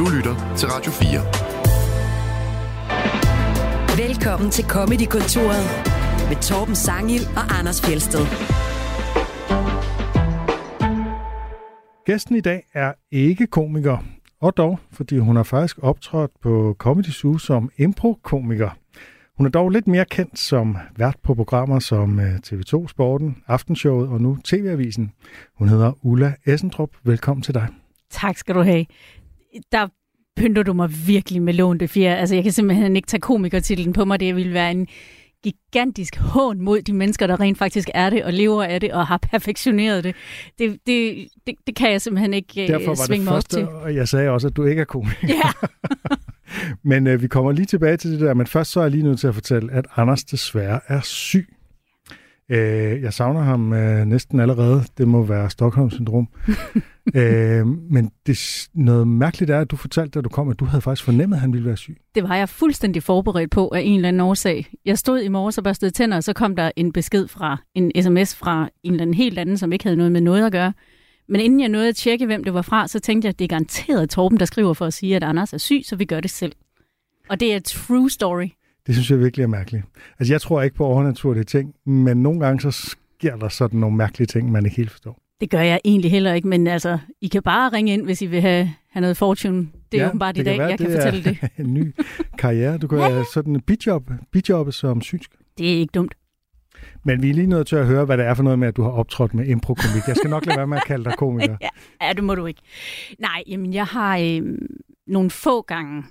Du lytter til Radio 4. Velkommen til Comedy-kontoret med Torben Sangil og Anders Fjelsted. Gæsten i dag er ikke komiker, og dog, fordi hun har faktisk optrådt på Comedy Zoo som impro-komiker. Hun er dog lidt mere kendt som vært på programmer som øh, TV2 Sporten, Aftenshowet og nu TV-avisen. Hun hedder Ulla Essendrup. Velkommen til dig. Tak skal du have. Der pynter du mig virkelig med lånte fjer. Altså, jeg kan simpelthen ikke tage komikertitlen på mig. Det ville være en gigantisk hån mod de mennesker, der rent faktisk er det og lever af det og har perfektioneret det. Det, det, det, det kan jeg simpelthen ikke Derfor var svinge det mig første, op til. Og jeg sagde også, at du ikke er komiker. Ja. Men øh, vi kommer lige tilbage til det der, men først så er jeg lige nødt til at fortælle, at Anders desværre er syg. Øh, jeg savner ham øh, næsten allerede. Det må være Stockholm-syndrom. øh, men det, noget mærkeligt er, at du fortalte, da du kom, at du havde faktisk fornemmet, at han ville være syg. Det var jeg fuldstændig forberedt på af en eller anden årsag. Jeg stod i morges og børstede tænder, og så kom der en besked fra en sms fra en eller anden helt anden, som ikke havde noget med noget at gøre. Men inden jeg nåede at tjekke, hvem det var fra, så tænkte jeg, at det er garanteret Torben, der skriver for at sige, at Anders er syg, så vi gør det selv. Og det er true story. Det synes jeg virkelig er mærkeligt. Altså, jeg tror ikke på overnaturlige ting, men nogle gange så sker der sådan nogle mærkelige ting, man ikke helt forstår. Det gør jeg egentlig heller ikke, men altså, I kan bare ringe ind, hvis I vil have, have noget fortune. Det er Ja, bare i dag, kan være, jeg kan det er- fortælle det. en ny karriere. Du kan være sådan en bidjob, bidjobbe som synsk. Det er ikke dumt. Men vi er lige nødt til at høre, hvad det er for noget med, at du har optrådt med improkomik. Jeg skal nok lade være med at kalde dig komiker. ja, ja, det må du ikke. Nej, jamen jeg har øh, nogle få gange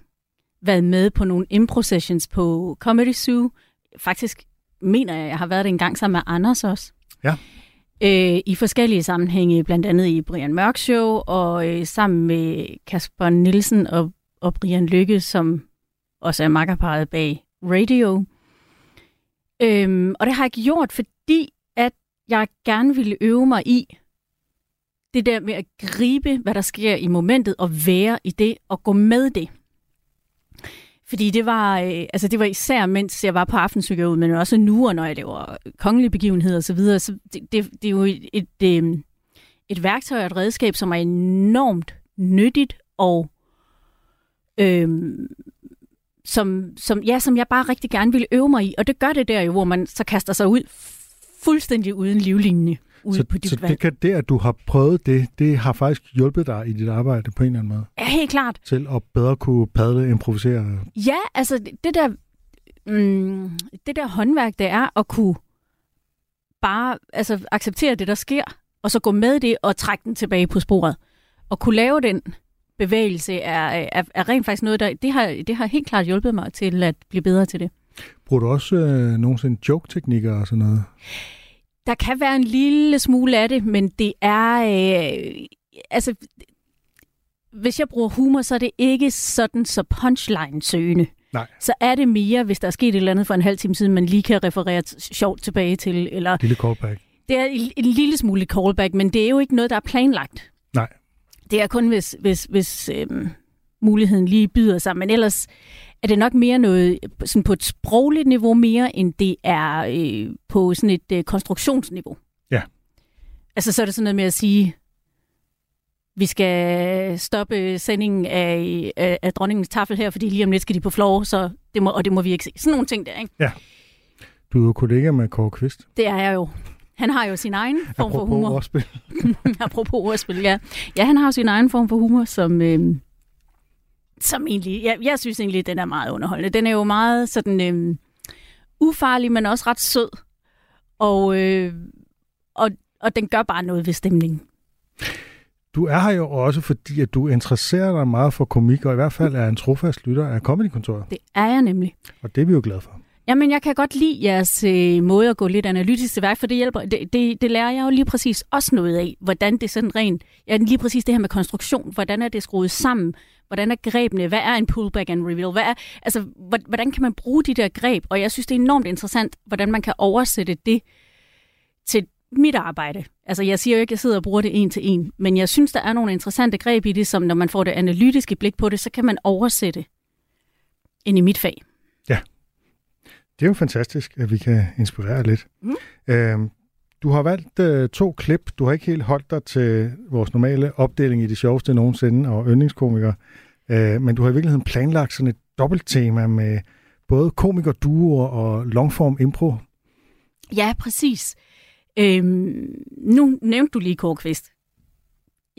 været med på nogle impro-sessions på Comedy Zoo. Faktisk mener jeg, jeg har været det en gang sammen med Anders også. Ja. Øh, I forskellige sammenhænge, blandt andet i Brian Mørk Show, og øh, sammen med Kasper Nielsen og, og Brian Lykke, som også er makkerparet bag Radio. Øhm, og det har jeg gjort, fordi at jeg gerne ville øve mig i det der med at gribe, hvad der sker i momentet, og være i det, og gå med det. Fordi det var, øh, altså det var især, mens jeg var på aftenpsykiatriet, men også nu, og når jeg laver kongelige begivenheder osv., så, videre, så det, det, det er jo et, et, øh, et værktøj og et redskab, som er enormt nyttigt, og øh, som, som, ja, som jeg bare rigtig gerne ville øve mig i. Og det gør det der jo, hvor man så kaster sig ud fuldstændig uden livlinje ude Så, på dit så vand. det, kan, det, at du har prøvet det, det har faktisk hjulpet dig i dit arbejde på en eller anden måde. Ja, helt klart. Til at bedre kunne padle, improvisere. Ja, altså det- det der, mm, det der håndværk, det er at kunne bare altså, acceptere det, der sker, og så gå med det og trække den tilbage på sporet. Og kunne lave den bevægelse er, er, er rent faktisk noget, der det har, det har helt klart hjulpet mig til at blive bedre til det. Bruger du også øh, nogensinde joke-teknikker og sådan noget? Der kan være en lille smule af det, men det er... Øh, altså, hvis jeg bruger humor, så er det ikke sådan så punchline-søgende. Nej. Så er det mere, hvis der er sket et eller andet for en halv time siden, man lige kan referere sjovt tilbage til. Eller Lille callback. det er en, lille smule callback, men det er jo ikke noget, der er planlagt. Nej. Det er kun, hvis, hvis, hvis øhm, muligheden lige byder sig. Men ellers er det nok mere noget sådan på et sprogligt niveau mere, end det er øh, på sådan et øh, konstruktionsniveau. Ja. Altså så er det sådan noget med at sige, vi skal stoppe sendingen af, af, af dronningens tafel her, fordi lige om lidt skal de på floor, så det må, og det må vi ikke se. Sådan nogle ting der, ikke? Du er jo kollega med Kåre Kvist. Det er jeg jo. Han har jo sin egen form for Apropos humor. ordspil. Apropos ordspil, ja. Ja, han har jo sin egen form for humor, som, øh, som egentlig, jeg, jeg synes egentlig, den er meget underholdende. Den er jo meget sådan øh, ufarlig, men også ret sød. Og, øh, og, og den gør bare noget ved stemningen. Du er her jo også, fordi at du interesserer dig meget for komik, og i hvert fald er en trofast lytter af Comedykontoret. Det er jeg nemlig. Og det er vi jo glade for. Jamen, jeg kan godt lide jeres øh, måde at gå lidt analytisk til værk, for det hjælper. Det, det, det lærer jeg jo lige præcis også noget af, hvordan det sådan rent, ja, lige præcis det her med konstruktion, hvordan er det skruet sammen, hvordan er grebene, hvad er en pullback and reveal, hvad er, altså, hvor- hvordan kan man bruge de der greb, og jeg synes, det er enormt interessant, hvordan man kan oversætte det til mit arbejde. Altså, jeg siger jo ikke, at jeg sidder og bruger det en til en, men jeg synes, der er nogle interessante greb i det, som når man får det analytiske blik på det, så kan man oversætte ind i mit fag. Det er jo fantastisk, at vi kan inspirere lidt. Mm. Øhm, du har valgt øh, to klip. Du har ikke helt holdt dig til vores normale opdeling i det sjoveste nogensinde og yndlingskomikere. Øh, men du har i virkeligheden planlagt sådan et dobbelttema med både komikerduoer og longform impro. Ja, præcis. Øhm, nu nævnte du lige Kåre.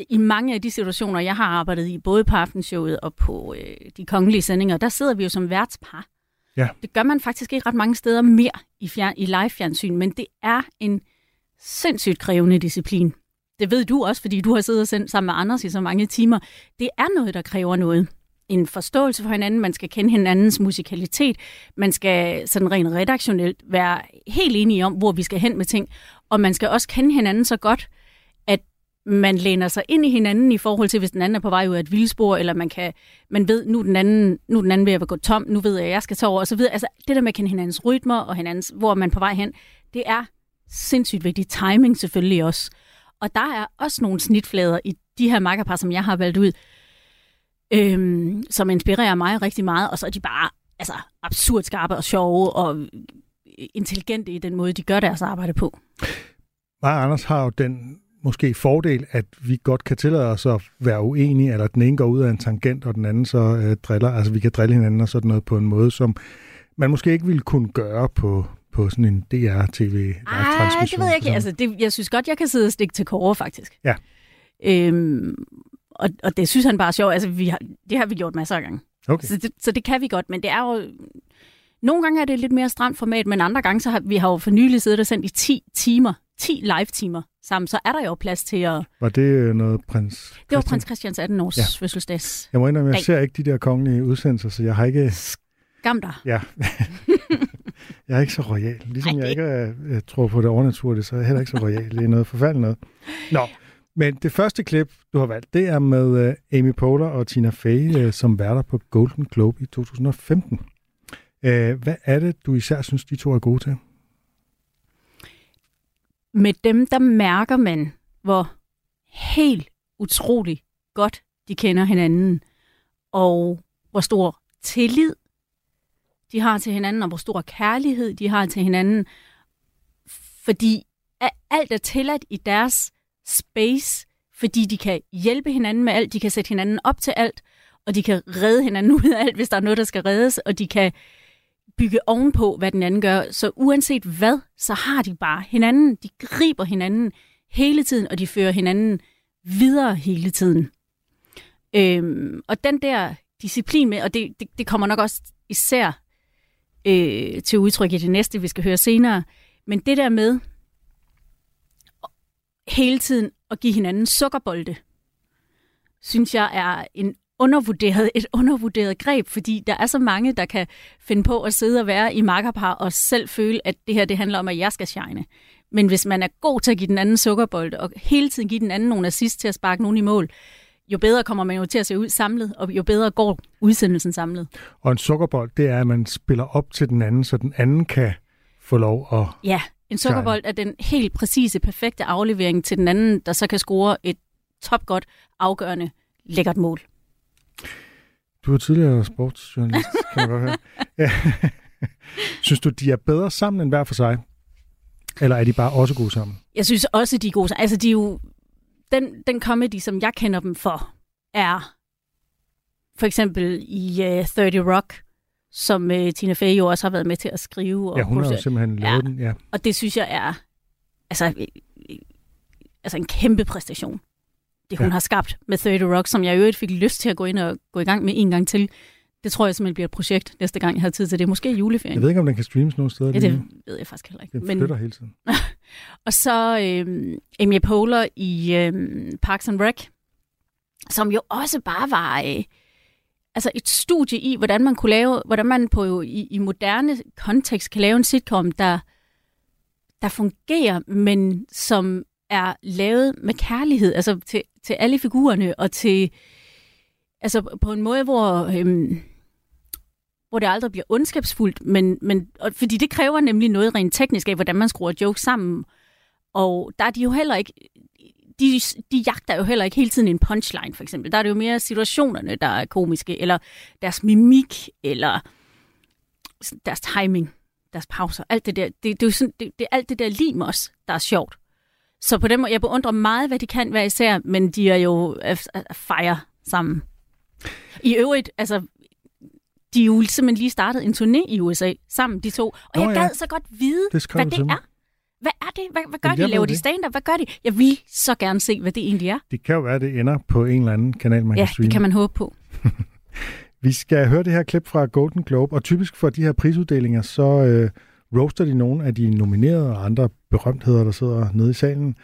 I mange af de situationer, jeg har arbejdet i, både på aftenshowet og på øh, de kongelige sendinger, der sidder vi jo som værtspar. Ja. Det gør man faktisk ikke ret mange steder mere i, fjern, i live-fjernsyn, men det er en sindssygt krævende disciplin. Det ved du også, fordi du har siddet og sendt sammen med Anders i så mange timer. Det er noget, der kræver noget. En forståelse for hinanden, man skal kende hinandens musikalitet, man skal sådan rent redaktionelt være helt enige om, hvor vi skal hen med ting, og man skal også kende hinanden så godt, at man læner sig ind i hinanden i forhold til, hvis den anden er på vej ud af et vildspor, eller man kan, man ved, nu den anden, nu den anden ved at gå tom, nu ved jeg, at jeg skal tage over, og så videre. Altså, det der med at kende hinandens rytmer, og hinandens, hvor man er på vej hen, det er sindssygt vigtigt. Timing selvfølgelig også. Og der er også nogle snitflader i de her makkerpar, som jeg har valgt ud, øhm, som inspirerer mig rigtig meget, og så er de bare altså, absurd skarpe og sjove og øh, intelligente i den måde, de gør deres arbejde på. Mig og Anders har jo den måske fordel, at vi godt kan tillade os at være uenige, eller den ene går ud af en tangent, og den anden så øh, driller. Altså vi kan drille hinanden og sådan noget på en måde, som man måske ikke ville kunne gøre på, på sådan en DR-tv Ah, det ved jeg ikke. Altså, det, jeg synes godt, jeg kan sidde og stikke til Kåre, faktisk. Ja. Øhm, og, og det synes han bare er sjovt. Altså, vi har, det har vi gjort masser af gange. Okay. Så, det, så det kan vi godt, men det er jo... Nogle gange er det lidt mere stramt format, men andre gange, så har vi har jo for nylig siddet og sendt i 10 timer, 10 live-timer sammen, så er der jo plads til at... Var det øh, noget prins Christian? Det var prins Christians 18 års Ja. ja. fødselsdags. Jeg må indrømme, jeg ser ikke de der kongelige udsendelser, så jeg har ikke... Skam dig. Ja. jeg er ikke så royal. Ligesom Ej, jeg ikke øh, øh, tror på det overnaturlige, så er jeg heller ikke så royal. Det er noget forfærdeligt noget. Nå, men det første klip, du har valgt, det er med øh, Amy Poehler og Tina Fey øh, som værter på Golden Globe i 2015. Øh, hvad er det, du især synes, de to er gode til? Med dem, der mærker man, hvor helt utrolig godt de kender hinanden, og hvor stor tillid de har til hinanden, og hvor stor kærlighed de har til hinanden. Fordi alt er tilladt i deres space, fordi de kan hjælpe hinanden med alt, de kan sætte hinanden op til alt, og de kan redde hinanden ud af alt, hvis der er noget, der skal reddes, og de kan bygge ovenpå, hvad den anden gør. Så uanset hvad, så har de bare hinanden. De griber hinanden hele tiden, og de fører hinanden videre hele tiden. Øhm, og den der disciplin med, og det, det, det kommer nok også især øh, til udtryk i det næste, vi skal høre senere, men det der med hele tiden at give hinanden sukkerbolde, synes jeg er en undervurderet, et undervurderet greb, fordi der er så mange, der kan finde på at sidde og være i makkerpar og selv føle, at det her det handler om, at jeg skal shine. Men hvis man er god til at give den anden sukkerbold, og hele tiden give den anden nogle assist til at sparke nogen i mål, jo bedre kommer man jo til at se ud samlet, og jo bedre går udsendelsen samlet. Og en sukkerbold, det er, at man spiller op til den anden, så den anden kan få lov at... Ja, en sukkerbold er den helt præcise, perfekte aflevering til den anden, der så kan score et topgodt, afgørende, lækkert mål. Du er tidligere sportsjournalist, kan man godt høre. Ja. Synes du, de er bedre sammen end hver for sig? Eller er de bare også gode sammen? Jeg synes også, de er gode. Altså, de er jo... Den, den comedy, som jeg kender dem for, er for eksempel i uh, 30 Rock, som uh, Tina Fey jo også har været med til at skrive. Og Ja, hun har jo simpelthen Ja. lavet den. Ja. Og det synes jeg er altså, øh, øh, altså en kæmpe præstation. Det hun Ja. ja. har skabt med 30 Rock, som jeg i øvrigt fik lyst til at gå ind og gå i gang med en gang til. Det tror jeg simpelthen bliver et projekt næste gang, jeg har tid til det. Måske i juleferien. Jeg ved ikke, om den kan streames nogen steder. ja, lige det nu. ved jeg faktisk heller ikke. Den flytter hele tiden. Og så øh, Amy Poehler i øh, Parks and Rec, som jo også bare var øh, altså et studie i, hvordan man kunne lave, hvordan man på i, i moderne kontekst kan lave en sitcom, der, der fungerer, men som er lavet med kærlighed, altså til, til alle figurerne, og til altså på en måde, hvor øhm, hvor det aldrig bliver ondskabsfuldt, men, men og, fordi det kræver nemlig noget rent teknisk af, hvordan man skruer jokes sammen. Og der er de jo heller ikke, de, de jagter jo heller ikke hele tiden en punchline, for eksempel. Der er det jo mere situationerne, der er komiske, eller deres mimik, eller deres timing, deres pauser, alt det der. Det, det er jo sådan, det, det er alt det der lim også, der er sjovt. Så på den måde, jeg beundrer meget, hvad de kan være især, men de er jo fire fejre sammen. I øvrigt, altså, de jo simpelthen lige startet en turné i USA sammen, de to. Og Nå, jeg ja. gad så godt vide, Det hvad det er. Hvad er det? Hvad, hvad gør Jamen, de? Laver de stand-up? Hvad gør de? Jeg vil så gerne se, hvad det egentlig er. Det kan jo være, at det ender på en eller anden kanal, man Ja, kan streame. det kan man håbe på. Vi skal høre det her klip fra Golden Globe, og typisk for de her prisuddelinger, så øh, roaster de nogle af de nominerede og andre berømtheder, der sidder nede i salen.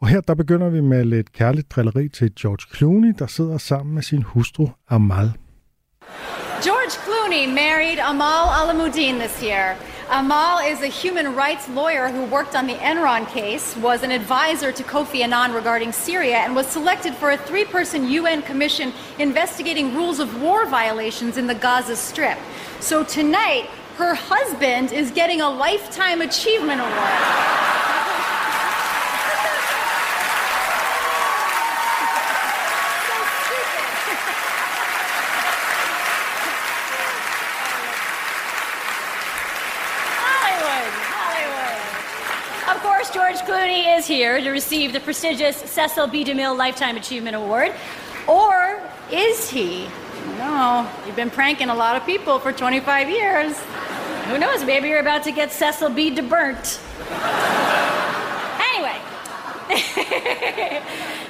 Og her der begynder vi med lidt kærligt drilleri til George Clooney, der sidder sammen med sin hustru Amal. Clooney married Amal Alamuddin this year. Amal is a human rights lawyer who worked on the Enron case, was an advisor to Kofi Annan regarding Syria, and was selected for a three person UN commission investigating rules of war violations in the Gaza Strip. So tonight, her husband is getting a Lifetime Achievement Award. Hollywood, Hollywood. Of course, George Clooney is here to receive the prestigious Cecil B. DeMille Lifetime Achievement Award. Or is he? No, you've been pranking a lot of people for 25 years. Who knows? Maybe you're about to get Cecil B. DeBurnt. anyway,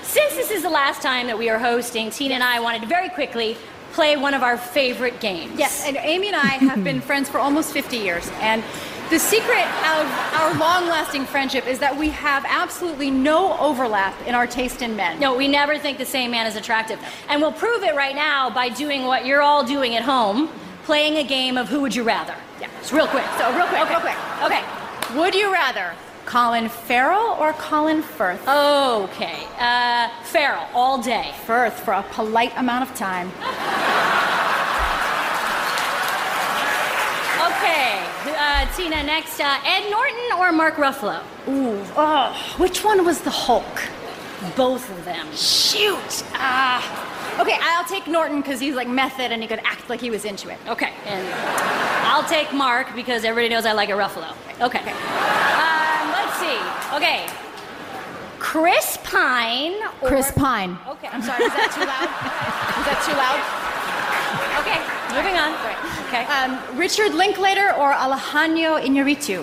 since this is the last time that we are hosting, Tina and I wanted to very quickly play one of our favorite games. Yes, and Amy and I have been friends for almost 50 years. And the secret of our long lasting friendship is that we have absolutely no overlap in our taste in men. No, we never think the same man is attractive. And we'll prove it right now by doing what you're all doing at home playing a game of Who Would You Rather? Yeah. Just real quick. So, real quick, Okay. real quick. Okay. Would you rather Colin Farrell or Colin Firth? Okay. Uh, Farrell, all day. Firth for a polite amount of time. Okay. Uh, Tina, next. Uh, Ed Norton or Mark Ruffalo? Ooh, oh, which one was the Hulk? Both of them. Shoot. Ah. okay, I'll take Norton because he's like method and he could act like he was into it. Okay. And I'll take Mark because everybody knows I like a Ruffalo. Okay. Um, let's see. Okay. Chris Pine or... Chris Pine. Okay. I'm sorry, is that too loud? is that too loud? Okay. Moving on. Okay. Um, Richard Linklater or Alejandro Iñárritu?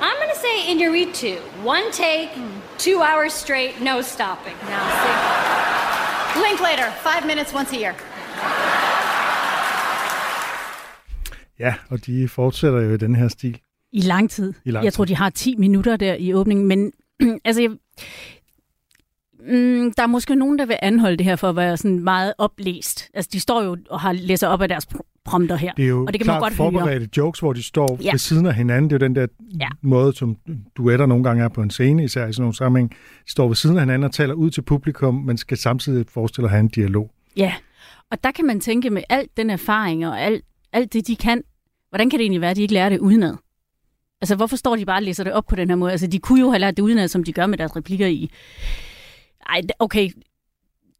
I'm going to say Inarritu. One take, two hours straight, no stopping. Now, see. Linklater, five minutes once a year. Ja, og de fortsætter jo i den her stil. I lang tid. I lang jeg tror, de har 10 minutter der i åbningen, men altså, jeg, mm, der er måske nogen, der vil anholde det her for at være sådan meget oplæst. Altså, de står jo og har læser op af deres pr- prompter her, Det er jo og det kan man klart godt høre. forberedte jokes, hvor de står Ja. ved siden af hinanden. Det er jo den der Ja. måde, som duetter nogle gange er på en scene, især i sådan nogle sammenhæng. De står ved siden af hinanden og taler ud til publikum, men skal samtidig forestille at have en dialog. Ja, og der kan man tænke med alt den erfaring og alt, alt det, de kan, hvordan kan det egentlig være, at de ikke lærer det udenad? Altså, hvorfor står de bare og læser det op på den her måde? Altså, de kunne jo have lært det udenad, som de gør med deres replikker i... Ej, okay,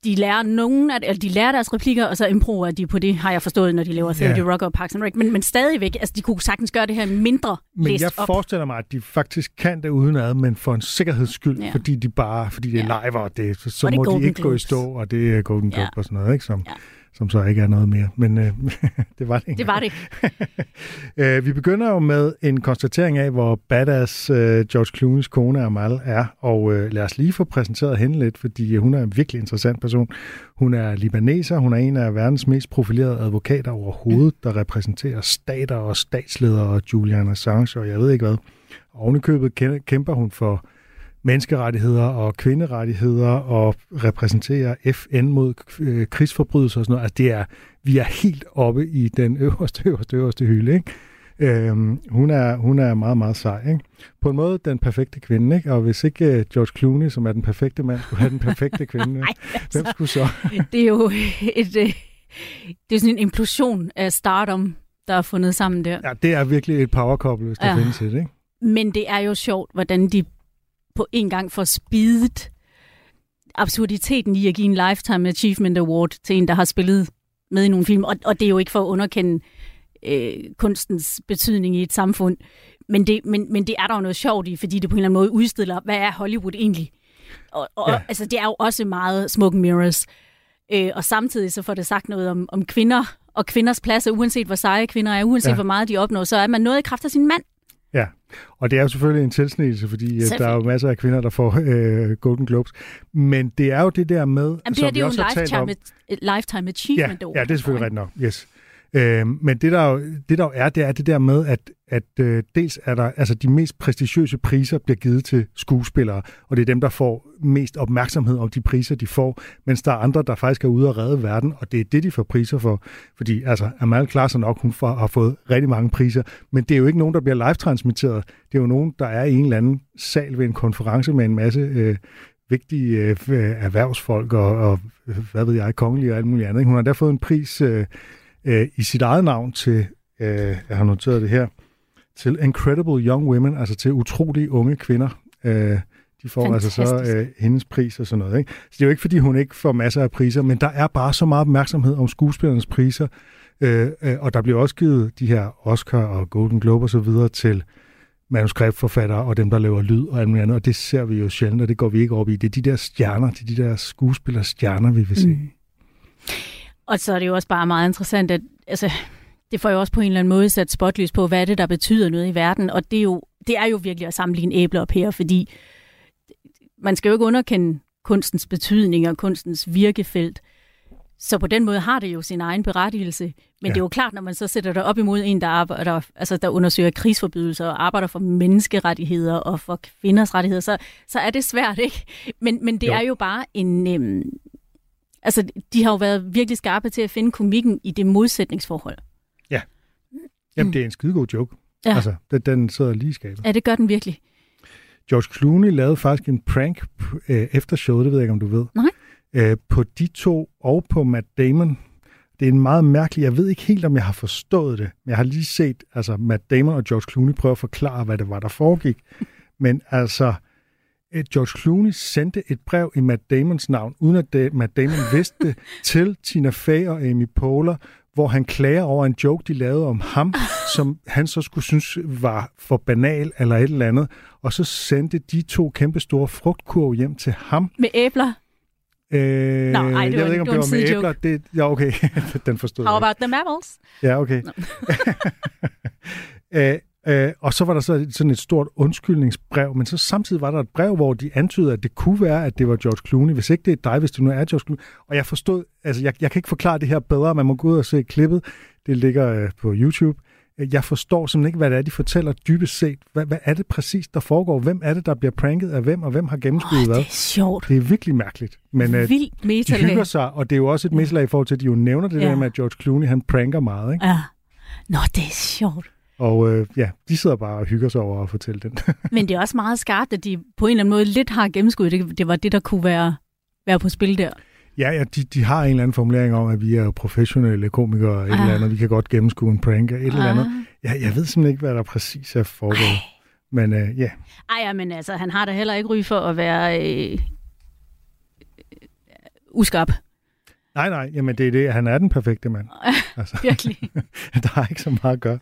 de lærer nogen af, eller de lærer deres replikker, og så improver de på det, har jeg forstået, når de laver 30 Ja. Rock og Parks and Rec. Men, men stadigvæk, altså, de kunne sagtens gøre det her mindre Men jeg op. forestiller mig, at de faktisk kan det udenad, men for en sikkerheds skyld, ja. fordi de bare, fordi det er Ja. live, og det, så, så Og det må de ikke gå i Globes. stå, og det er Golden. Globe og sådan noget, ikke? Som, Ja. Som så ikke er noget mere. Men øh, det var det ikke. Det var det. Øh, vi begynder jo med en konstatering af, hvor badass øh, George Clooney's kone Amal er, og øh, lad os lige få præsenteret hende lidt, fordi hun er en virkelig interessant person. Hun er libaneser, hun er en af verdens mest profilerede advokater overhovedet, der repræsenterer stater og statsledere og Julian Assange, og jeg ved ikke hvad. Ovenikøbet kæ- kæmper hun for menneskerettigheder og kvinderettigheder og repræsenterer FN mod øh, krigsforbrydelser og sådan noget. Altså det er, vi er helt oppe i den øverste, øverste, øverste hylde, ikke? Øhm, hun, er, hun er meget, meget sej. Ikke? På en måde den perfekte kvinde, ikke? og hvis ikke øh, George Clooney, som er den perfekte mand, skulle have den perfekte kvinde, Ej, hvem skulle så? det er jo et, øh, det er sådan en implosion af stardom, der er fundet sammen der. Ja, det er virkelig et powerkouple, hvis der Ja. findes et, ikke? Men det er jo sjovt, hvordan de på en gang får spidet absurditeten i at give en Lifetime Achievement Award til en, der har spillet med i nogle film. Og, og det er jo ikke for at underkende øh, kunstens betydning i et samfund. Men det, men, men det er der jo noget sjovt i, fordi det på en eller anden måde udstiller, hvad er Hollywood egentlig? Og, og Ja. altså, det er jo også meget smoke mirrors. øh, og samtidig så får det sagt noget om, om kvinder og kvinders pladser, uanset hvor seje kvinder er, uanset ja. hvor meget de opnår, så er man noget i kraft af sin mand. Ja, og det er jo selvfølgelig en tilsnigelse, fordi øh, der er jo masser af kvinder, der får øh, Golden Globes. Men det er jo det der med, Jamen, det som det vi er jo også en har talt om. lifetime, lifetime Ja, achievement award. ja, det er selvfølgelig rigtigt nok. Yes. Øh, men det der, jo, det der jo er, det er det der med, at, at øh, dels er der, altså de mest prestigiøse priser bliver givet til skuespillere, og det er dem, der får mest opmærksomhed om de priser, de får, mens der er andre, der faktisk er ude og redde verden, og det er det, de får priser for. Fordi altså, Amal klarer nok, hun får, har fået rigtig mange priser, men det er jo ikke nogen, der bliver live-transmitteret. Det er jo nogen, der er i en eller anden sal ved en konference med en masse øh, vigtige øh, erhvervsfolk og, og, hvad ved jeg, kongelige og alt muligt andet. Hun har der fået en pris øh, øh, i sit eget navn til, øh, jeg har noteret det her, til Incredible Young Women, altså til utrolige unge kvinder. Øh, de får altså så Fantastisk. øh, hendes pris og sådan noget. Ikke? Så det er jo ikke, fordi hun ikke får masser af priser, men der er bare så meget opmærksomhed om skuespillernes priser, øh, øh, og der bliver også givet de her Oscar og Golden Globe og så videre til manuskriptforfattere og dem, der laver lyd og alt muligt andet, og det ser vi jo sjældent, og det går vi ikke op i. Det er de der stjerner, det er de der skuespillers stjerner, vi vil se. Mm. Og så er det jo også bare meget interessant, at altså, det får jo også på en eller anden måde sat spotlys på, hvad er det, der betyder noget i verden. Og det er jo, det er jo virkelig at sammenligne æbler og pærer, fordi man skal jo ikke underkende kunstens betydning og kunstens virkefelt. Så på den måde har det jo sin egen berettigelse. Men Ja. det er jo klart, når man så sætter det op imod en, der, arbejder, altså, der undersøger krigsforbrydelser og arbejder for menneskerettigheder og for kvinders rettigheder, så, så er det svært, ikke? Men, men det jo. er jo bare en... Øhm, altså, de har jo været virkelig skarpe til at finde komikken i det modsætningsforhold. Jamen, det er en skidegod joke. Ja. Altså, den, den sidder lige i skabet. Ja, det gør den virkelig. George Clooney lavede faktisk en prank øh, efter showet, det ved jeg ikke, om du ved. Nej. Øh, på de to og på Matt Damon. Det er en meget mærkelig, jeg ved ikke helt, om jeg har forstået det, men jeg har lige set altså, Matt Damon og George Clooney prøve at forklare, hvad det var, der foregik. Men altså, George Clooney sendte et brev i Matt Damons navn, uden at det, Matt Damon vidste det, til Tina Fey og Amy Poehler, hvor han klager over en joke, de lavede om ham, som han så skulle synes var for banal eller et eller andet. Og så sendte de to kæmpe store frugtkurve hjem til ham. Med æbler. Øh, Nå, ej, det jeg ved ikke, om det var med æbler. Det, ja, okay. Den forstod How jeg. about the marbles? Ja, okay. øh, øh, og så var der så sådan et stort undskyldningsbrev, men så samtidig var der et brev, hvor de antydede, at det kunne være, at det var George Clooney. Hvis ikke det er dig, hvis det nu er George Clooney. Og jeg forstod, altså jeg, jeg kan ikke forklare det her bedre, man må gå ud og se klippet. Det ligger øh, på YouTube. Øh, Jeg forstår simpelthen ikke, hvad det er, de fortæller dybest set. Hvad, hvad er det præcis, der foregår? Hvem er det, der bliver pranket af hvem, og hvem har gennemskuddet hvad? det er sjovt. Det er virkelig mærkeligt. Men øh, Vildt de hygger metalag. sig, og det er jo også et mislag i forhold til, at de jo nævner det. Ja. der med, at George Clooney, han pranker meget. Ikke? Ja. Nå, det er sjovt. Og øh, ja, de sidder bare og hygger sig over at fortælle den. Men det er også meget skarpt, at de på en eller anden måde lidt har gennemskuddet. Det, det var det, der kunne være, være på spil der. ja, ja de, de har en eller anden formulering om, at vi er professionelle komikere og et Ah. eller andet. Vi kan godt gennemskue en prank og et eller andet. Ah. Ja, jeg ved simpelthen ikke, hvad der præcis er foregået. Men øh, ja, Ej, ja, men altså, han har da heller ikke ry for at være øh, øh, uskarp. Nej, nej, jamen det er det. Han er den perfekte mand. Altså, Virkelig. der er ikke så meget at gøre.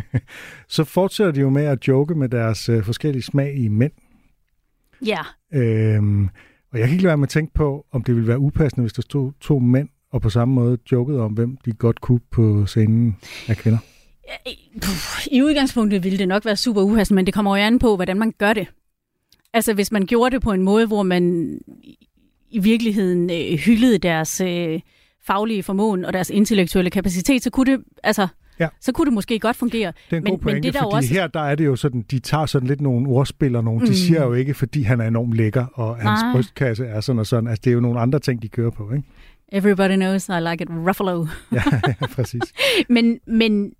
så fortsætter de jo med at joke med deres øh, forskellige smag i mænd. Ja. Øhm, og jeg kan ikke lade være med at tænke på, om det ville være upassende, hvis der stod to mænd, og på samme måde jokede om, hvem de godt kunne på scenen af kvinder. I udgangspunktet ville det nok være super upassende, men det kommer jo an på, hvordan man gør det. Altså, hvis man gjorde det på en måde, hvor man i- virkeligheden øh, hyldede deres øh, faglige formåen og deres intellektuelle kapacitet, så kunne det, altså, Ja. så kunne det måske godt fungere. Det er en Men- god men pointe, det er der fordi også- her der er det jo sådan, de tager sådan lidt nogle ordspil og nogle, mm. de siger jo ikke, fordi han er enormt lækker, og hans Nej. brystkasse er sådan og sådan. Altså, det er jo nogle andre ting, de kører på, ikke? Everybody knows I like it Ruffalo. Ja, præcis. men, men,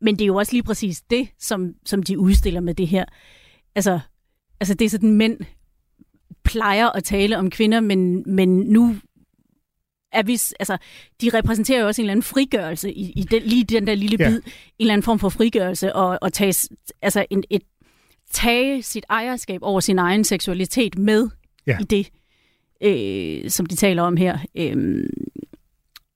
men det er jo også lige præcis det, som, som de udstiller med det her. Altså, altså det er sådan, mænd plejer at tale om kvinder, men, men nu er vi, altså, de repræsenterer jo også en eller anden frigørelse i, i den, lige den der lille Ja. bid, en eller anden form for frigørelse, og, og tage, altså en, et, tage sit ejerskab over sin egen seksualitet med Ja. i det, øh, som de taler om her. Øh,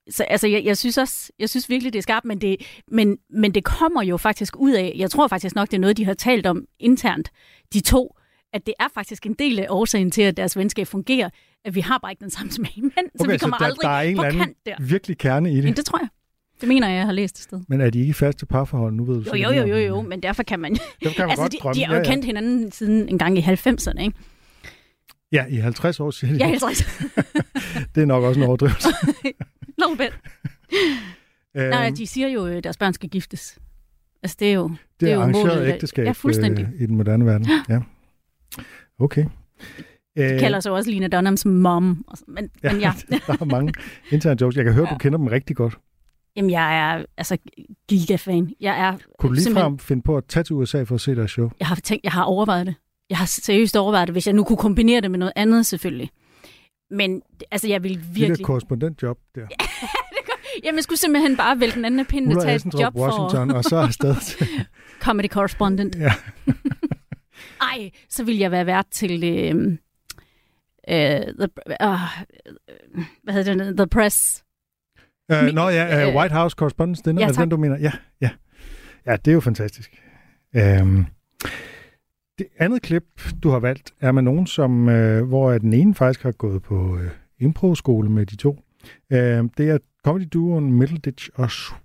så altså, jeg, jeg synes også, jeg synes virkelig, det er skarpt, men det, men, men det kommer jo faktisk ud af, jeg tror faktisk nok, det er noget, de har talt om internt, de to, at det er faktisk en del af årsagen til, at deres venskab fungerer, at vi har bare ikke den samme smag i mænd, så Okay, vi kommer der, aldrig der er en på anden kant der. virkelig kerne i det. Men det tror jeg. Det mener jeg, jeg har læst et sted. Men er de ikke faste parforhold? Nu ved du Jo, jo, jo, jo, jo, men derfor kan man... Dem kan man altså, godt de, drømme. de har jo ja, ja. kendt hinanden siden en gang i 90'erne, ikke? Ja, i 50 år siger de. Ja, helt rigtigt. Det er nok også en overdrivelse. No bit. Øhm, Nej, de siger jo, at deres børn skal giftes. Altså, det er jo... det er er jo arrangeret ægteskab Ja, fuldstændig. øh, i den moderne verden. Ja. Okay. De Øh, kalder sig også Lina Dunhams mom. så- Men, ja. men ja, der er mange interne jokes. Jeg kan høre, Ja. du kender dem rigtig godt. jamen, jeg er altså gigafan. Jeg er Kunne du lige simpelthen- frem finde på at tage til USA for at se deres show? Jeg har tænkt, jeg har overvejet det. Jeg har seriøst overvejet det, hvis jeg nu kunne kombinere det med noget andet, selvfølgelig. Men altså, jeg vil Virkelig. Det der korrespondentjob der. Jamen, jeg skulle simpelthen bare vælge den anden af pinden og tage et job Washington, og så afsted til... for comedy correspondent. Ja. Ej, så vil jeg være vært til... Øh, øh, the, uh, hvad hedder det? The Press. Mi- nå ja, uh, White House Correspondence Dinner, ja, er tak. den, du mener? Ja, ja. Ja, det er jo fantastisk. Øhm, det andet klip, du har valgt, er med nogen, som, øh, hvor den ene faktisk har gået på øh, impro-skole med de to. Øh, det er comedy-duoen Middleditch og Sch-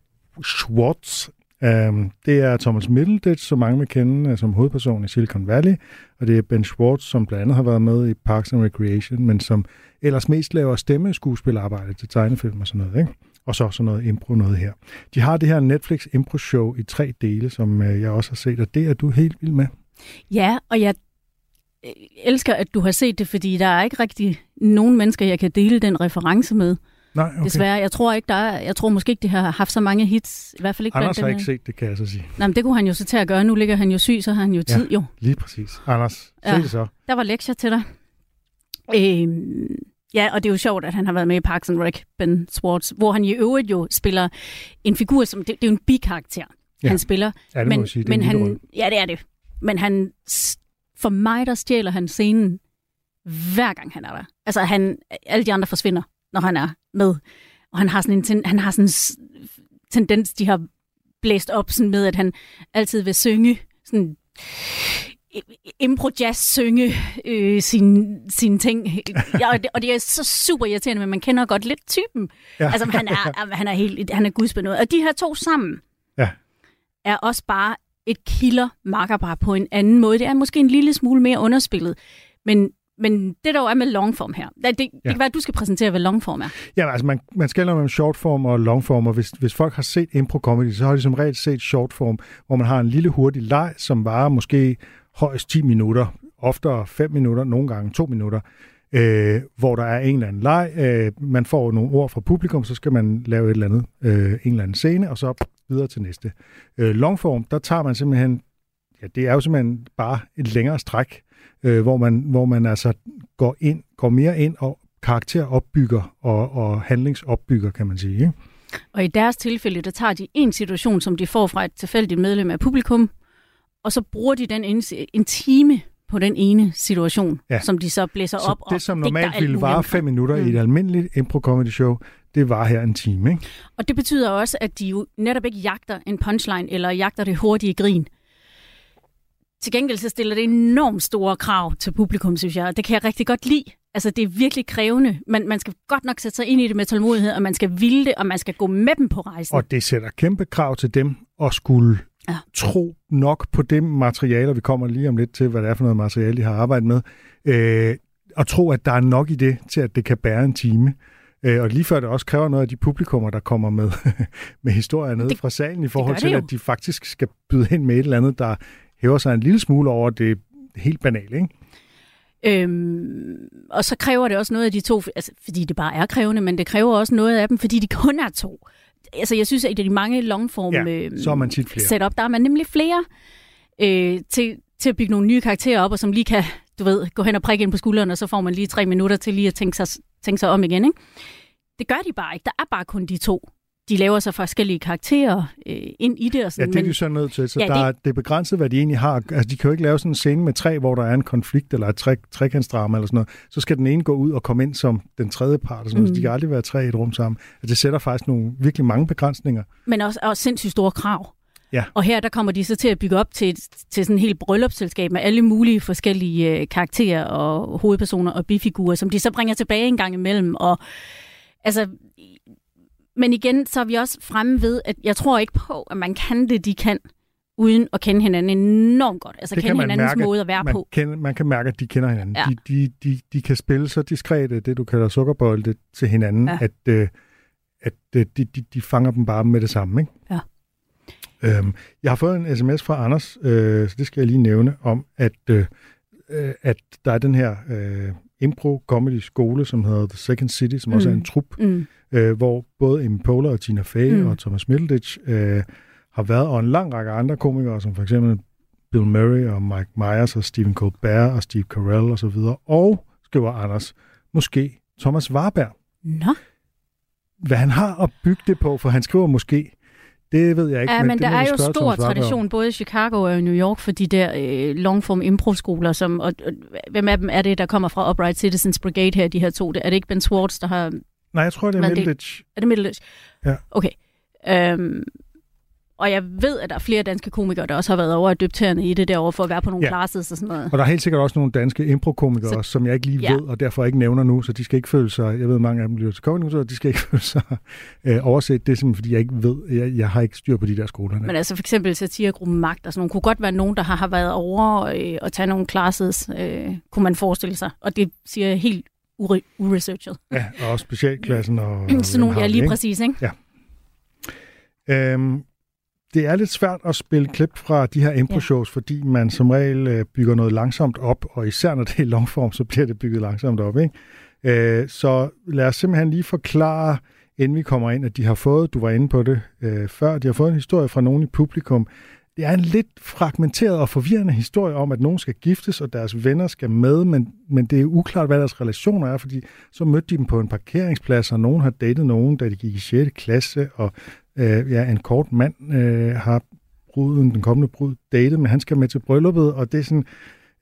Schwartz. Øh, det er Thomas Middleditch, som mange vil kende øh, som hovedperson i Silicon Valley, og det er Ben Schwartz, som blandt andet har været med i Parks and Recreation, men som ellers mest laver stemmeskuespilarbejde til tegnefilm og sådan noget, ikke? Og så sådan noget impro noget her. De har det her Netflix impro-show i tre dele, som øh, jeg også har set, og det er du helt vild med. Ja, og jeg øh, elsker, at du har set det, fordi der er ikke rigtig nogen mennesker, jeg kan dele den reference med. Nej, Okay. Desværre. Jeg tror ikke, der er, jeg tror måske ikke, det har haft så mange hits. I hvert fald ikke Anders har ikke her. set det, kan jeg så sige. Nej, men det kunne han jo så til at gøre. Nu ligger han jo syg, så har han jo Ja. tid jo. Lige præcis. Anders, se Ja. det så. Der var lektier til dig. Øhm, ja, og det er jo sjovt, at han har været med i Parks and Rec, Ben Schwartz, hvor han i øvrigt jo spiller en figur, som det, det er jo en bikarakter, Ja. han spiller. Ja, det må men, sige. Det men han, ja, det er det. Men han, for mig, der stjæler han scenen hver gang han er der. Altså, han, alle de andre forsvinder, når han er med. Og han har sådan en, han har sådan en tendens, de har blæst op sådan med, at han altid vil synge sådan impro-jazz synge øh, sine, sine ting. Ja, og, det, og det er så super irriterende, men man kender godt lidt typen. Ja. Altså, han er, han er helt, han er gudsbenået. Og de her to sammen Ja. er også bare et killer makkerpar på en anden måde. Det er måske en lille smule mere underspillet, men men det der jo er med longform her, det, det, Ja. kan være, at du skal præsentere, hvad longform er. Ja, altså man, man skal mellem shortform og longform, og hvis, hvis folk har set impro-comedy, så har de som regel set shortform, hvor man har en lille hurtig leg, som varer måske højst 10 minutter, oftere 5 minutter, nogle gange 2 minutter, øh, hvor der er en eller anden leg. Øh, man får nogle ord fra publikum, så skal man lave et eller andet, øh, en eller anden scene, og så videre til næste. Øh, longform, der tager man simpelthen, ja, det er jo simpelthen bare et længere stræk, øh, hvor, man, hvor man altså går ind, går mere ind og karakteropbygger og, og handlingsopbygger, kan man sige. Ikke? Og i deres tilfælde, der tager de en situation, som de får fra et tilfældigt medlem af publikum, og så bruger de den en, en time på den ene situation, Ja. som de så blæser Så op og det, som digter normalt alt ville vare fem minutter mm. i et Mm. almindeligt impro-comedy show, det var her en time. Ikke? Og det betyder også, at de jo netop ikke jagter en punchline, eller jagter det hurtige grin. Til gengæld så stiller det enormt store krav til publikum, synes jeg, og det kan jeg rigtig godt lide. Altså, det er virkelig krævende. Man, man skal godt nok sætte sig ind i det med tålmodighed, og man skal ville det, og man skal gå med dem på rejsen. Og det sætter kæmpe krav til dem at skulle ja. Tro nok på det materiale, og vi kommer lige om lidt til, hvad det er for noget materiale, de har arbejdet med, øh, og tro, at der er nok i det, til at det kan bære en time. Øh, og lige før det også kræver noget af de publikummer, der kommer med, med historier nede Det- fra salen, i forhold til, det jo. at de faktisk skal byde ind med et eller andet, der hæver sig en lille smule over det helt banale. Ikke? Øhm, og så kræver det også noget af de to, altså, fordi det bare er krævende, men det kræver også noget af dem, fordi de kun er to. Altså, jeg synes, at i de mange longform Ja, så er man tit flere. setup, der er man nemlig flere øh, til, til at bygge nogle nye karakterer op, og som lige kan, du ved, gå hen og prikke ind på skulderen, og så får man lige tre minutter til lige at tænke sig, tænke sig om igen. Ikke? Det gør de bare ikke. Der er bare kun de to. De laver så forskellige karakterer øh, ind i det. Og Ja, sådan, det er men, de så nødt til. Så Ja, ja, det- der, er, det er begrænset, hvad de egentlig har. Altså, de kan jo ikke lave sådan en scene med tre, hvor der er en konflikt eller et tre, trekantsdrama eller sådan noget. Så skal den ene gå ud og komme ind som den tredje part. Og sådan noget. Mm. Så de kan aldrig være tre i et rum sammen. Altså, det sætter faktisk nogle virkelig mange begrænsninger. men også, også sindssygt store krav. Ja. Og her der kommer de så til at bygge op til, til sådan et helt bryllupsselskab med alle mulige forskellige øh, karakterer og hovedpersoner og bifigurer, som de så bringer tilbage en gang imellem. Og, altså, men igen, så er vi også fremme ved, at jeg tror ikke på, at man kan det, de kan, uden at kende hinanden enormt godt. Altså Det kende hinandens mærke. måde at være man på. Kan, man kan mærke, at de kender hinanden. Ja. De, de, de, de kan spille så diskrete, det du kalder sukkerbolde, til hinanden, Ja. at, øh, at øh, de, de, de fanger dem bare med det samme. Ikke? Ja. Øhm, jeg har fået en sms fra Anders, øh, så det skal jeg lige nævne, om at, øh, øh, at der er den her øh, impro-comedy-skole, som hedder The Second City, som mm. også er Mm. en trup, Mm. øh, hvor både Amy Poehler og Tina Fey mm. Mm. og Thomas Middleditch øh, har været, og en lang række andre komikere, som for eksempel Bill Murray og Mike Myers og Stephen Colbert og Steve Carell og så videre. Og, skriver Anders, måske Thomas Warberg. Nå, Hvad han har at bygge det på, for han skriver måske, det ved jeg ikke. ja, men, det der er jo stor tradition både i Chicago og i New York for de der øh, longform improskoler, som, og, og, hvem af dem er det, der kommer fra Upright Citizens Brigade her, de her to? Er det ikke Ben Schwartz, der har Nej, jeg tror, det er Men Middleditch. Er det Middleditch? Ja. Okay. Øhm, og jeg ved, at der er flere danske komikere, der også har været over at tæerne i det derovre for at være på nogle Ja. ja. classes og sådan noget. Og der er helt sikkert også nogle danske improkomikere, Så- som jeg ikke lige Ja. ved, og derfor ikke nævner nu, så de skal ikke føle sig, jeg ved mange af dem bliver til Comedy så de skal ikke føle sig øh, overset. Det er simpelthen, fordi jeg ikke ved, jeg, jeg har ikke styr på de der skoler. Men altså for eksempel satiregruppen Magt og sådan nogle, kunne godt være nogen, der har, har været over øh, og tage nogle classes, øh, kunne man forestille sig. Og det siger jeg helt ure- uresearchet. Ja, og specialklassen. Og, Sådan nogle, ja, lige ikke? præcis, ikke? Øhm, det er lidt svært at spille klip fra de her impro-shows, ja. fordi man som regel øh, bygger noget langsomt op, og især når det er longform, så bliver det bygget langsomt op. Ikke? Øh, så lad os simpelthen lige forklare, inden vi kommer ind, at de har fået, du var inde på det øh, før, de har fået en historie fra nogen i publikum. Det er en lidt fragmenteret og forvirrende historie om, at nogen skal giftes, og deres venner skal med, men, men det er uklart, hvad deres relationer er, fordi så mødte de dem på en parkeringsplads, og nogen har datet nogen, da de gik i 6. klasse, og øh, ja, en kort mand øh, har bruden, den kommende brud datet, men han skal med til brylluppet, og det er sådan,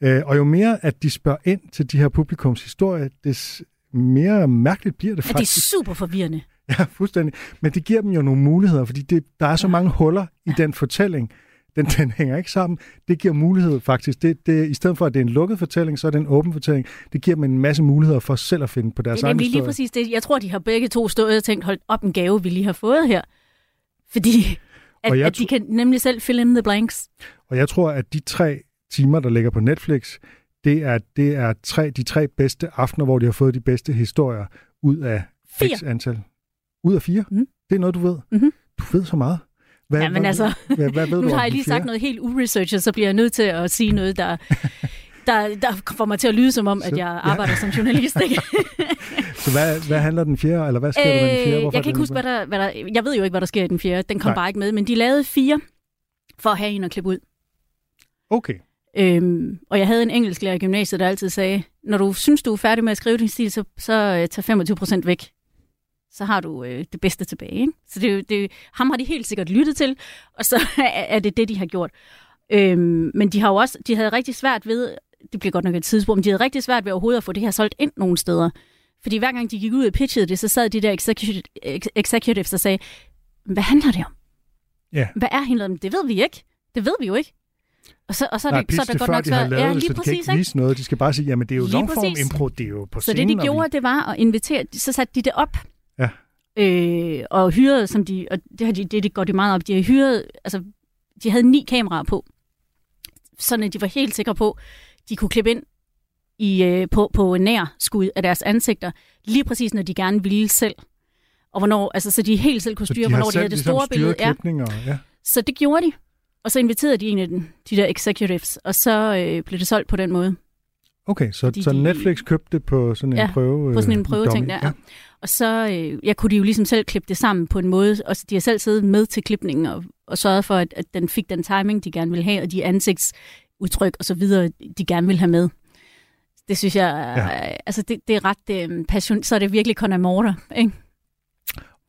øh, og jo mere, at de spørger ind til de her publikums historie, des mere mærkeligt bliver det Ja, det er faktisk. super forvirrende. Ja, fuldstændig. Men det giver dem jo nogle muligheder, fordi det, der er så mange huller i den fortælling. Den, den hænger ikke sammen. Det giver mulighed faktisk. Det, det, I stedet for, at det er en lukket fortælling, så er det en åben fortælling. Det giver dem en masse muligheder for selv at finde på deres Det er egen nemlig lige historie. præcis det. Jeg tror, de har begge to stået og tænkt, hold op en gave, vi lige har fået her. Fordi at, Og jeg at de kan nemlig selv fill in the blanks. Og jeg tror, at de tre timer, der ligger på Netflix, det er, det er tre, de tre bedste aftener, hvor de har fået de bedste historier ud af Fire. x antal. Ud af fire? Mm. Det er noget, du ved. Mhm. Du ved så meget. Hvad, Ja, men hvad, altså, hvad, hvad ved nu du har jeg lige sagt noget helt uresearchet, så bliver jeg nødt til at sige noget, der, der, der får mig til at lyde som om, at Så- jeg ja. arbejder som journalist. Ikke? Så hvad, hvad handler den fjerde, eller hvad sker der med den fjerde? Øh, Hvorfor jeg kan ikke huske, hvad der, hvad der... Jeg ved jo ikke, hvad der sker i den fjerde. Den kom Nej. bare ikke med, men de lavede fire for at have en at klippe ud. Okay. Øhm, og jeg havde en engelsklærer i gymnasiet, der altid sagde, når du synes, du er færdig med at skrive din stil, så, så øh, tag 25 procent væk. Så har du øh, det bedste tilbage. Ikke? Så det, det, ham har de helt sikkert lyttet til, og så er det det, de har gjort. Øhm, men de har jo også, de havde rigtig svært ved, det bliver godt nok et tidsspur, men de havde rigtig svært ved overhovedet at få det her solgt ind nogle steder. Fordi hver gang de gik ud og pitchede det, så sad de der executive, ex- executives og sagde, hvad handler det om? Ja. Hvad er handler om? Det ved vi ikke. Det ved vi jo ikke. Og så, og så er Nej, det, så er der det godt nok de svært. lavet Ja, det, lige så de kan præcis, ikke ikke? vise noget. De skal bare sige, jamen det er jo longform præcis. impro, det er jo på Så scenen. det, de gjorde, vi... det var at invitere, så satte de det op. Ja. Øh, og hyrede, som de, og det, har de, det, det går de meget op, de har hyret, altså, de havde ni kameraer på, sådan at de var helt sikre på, de kunne klippe ind i, øh, på, på nær skud af deres ansigter, lige præcis når de gerne ville selv. Og hvornår, altså, så de helt selv kunne Så styre, de hvornår de havde det ligesom store billede. styret klipninger, ja. Så det gjorde de. Og så inviterede de en af den, de der executives, og så øh, blev det solgt på den måde. Okay, så, Fordi så de- Netflix købte det på sådan en Ja, prøve... på sådan en øh, prøveting der. Ja. Og så øh, jeg kunne de jo ligesom selv klippe det sammen på en måde, og så de har selv siddet med til klipningen og, og sørget for, at, at den fik den timing, de gerne ville have, og de ansigtsudtryk og så videre, de gerne ville have med. Det synes jeg, Ja. ja. altså det, det er ret øh, passion, så er det virkelig Conor Morter, ikke?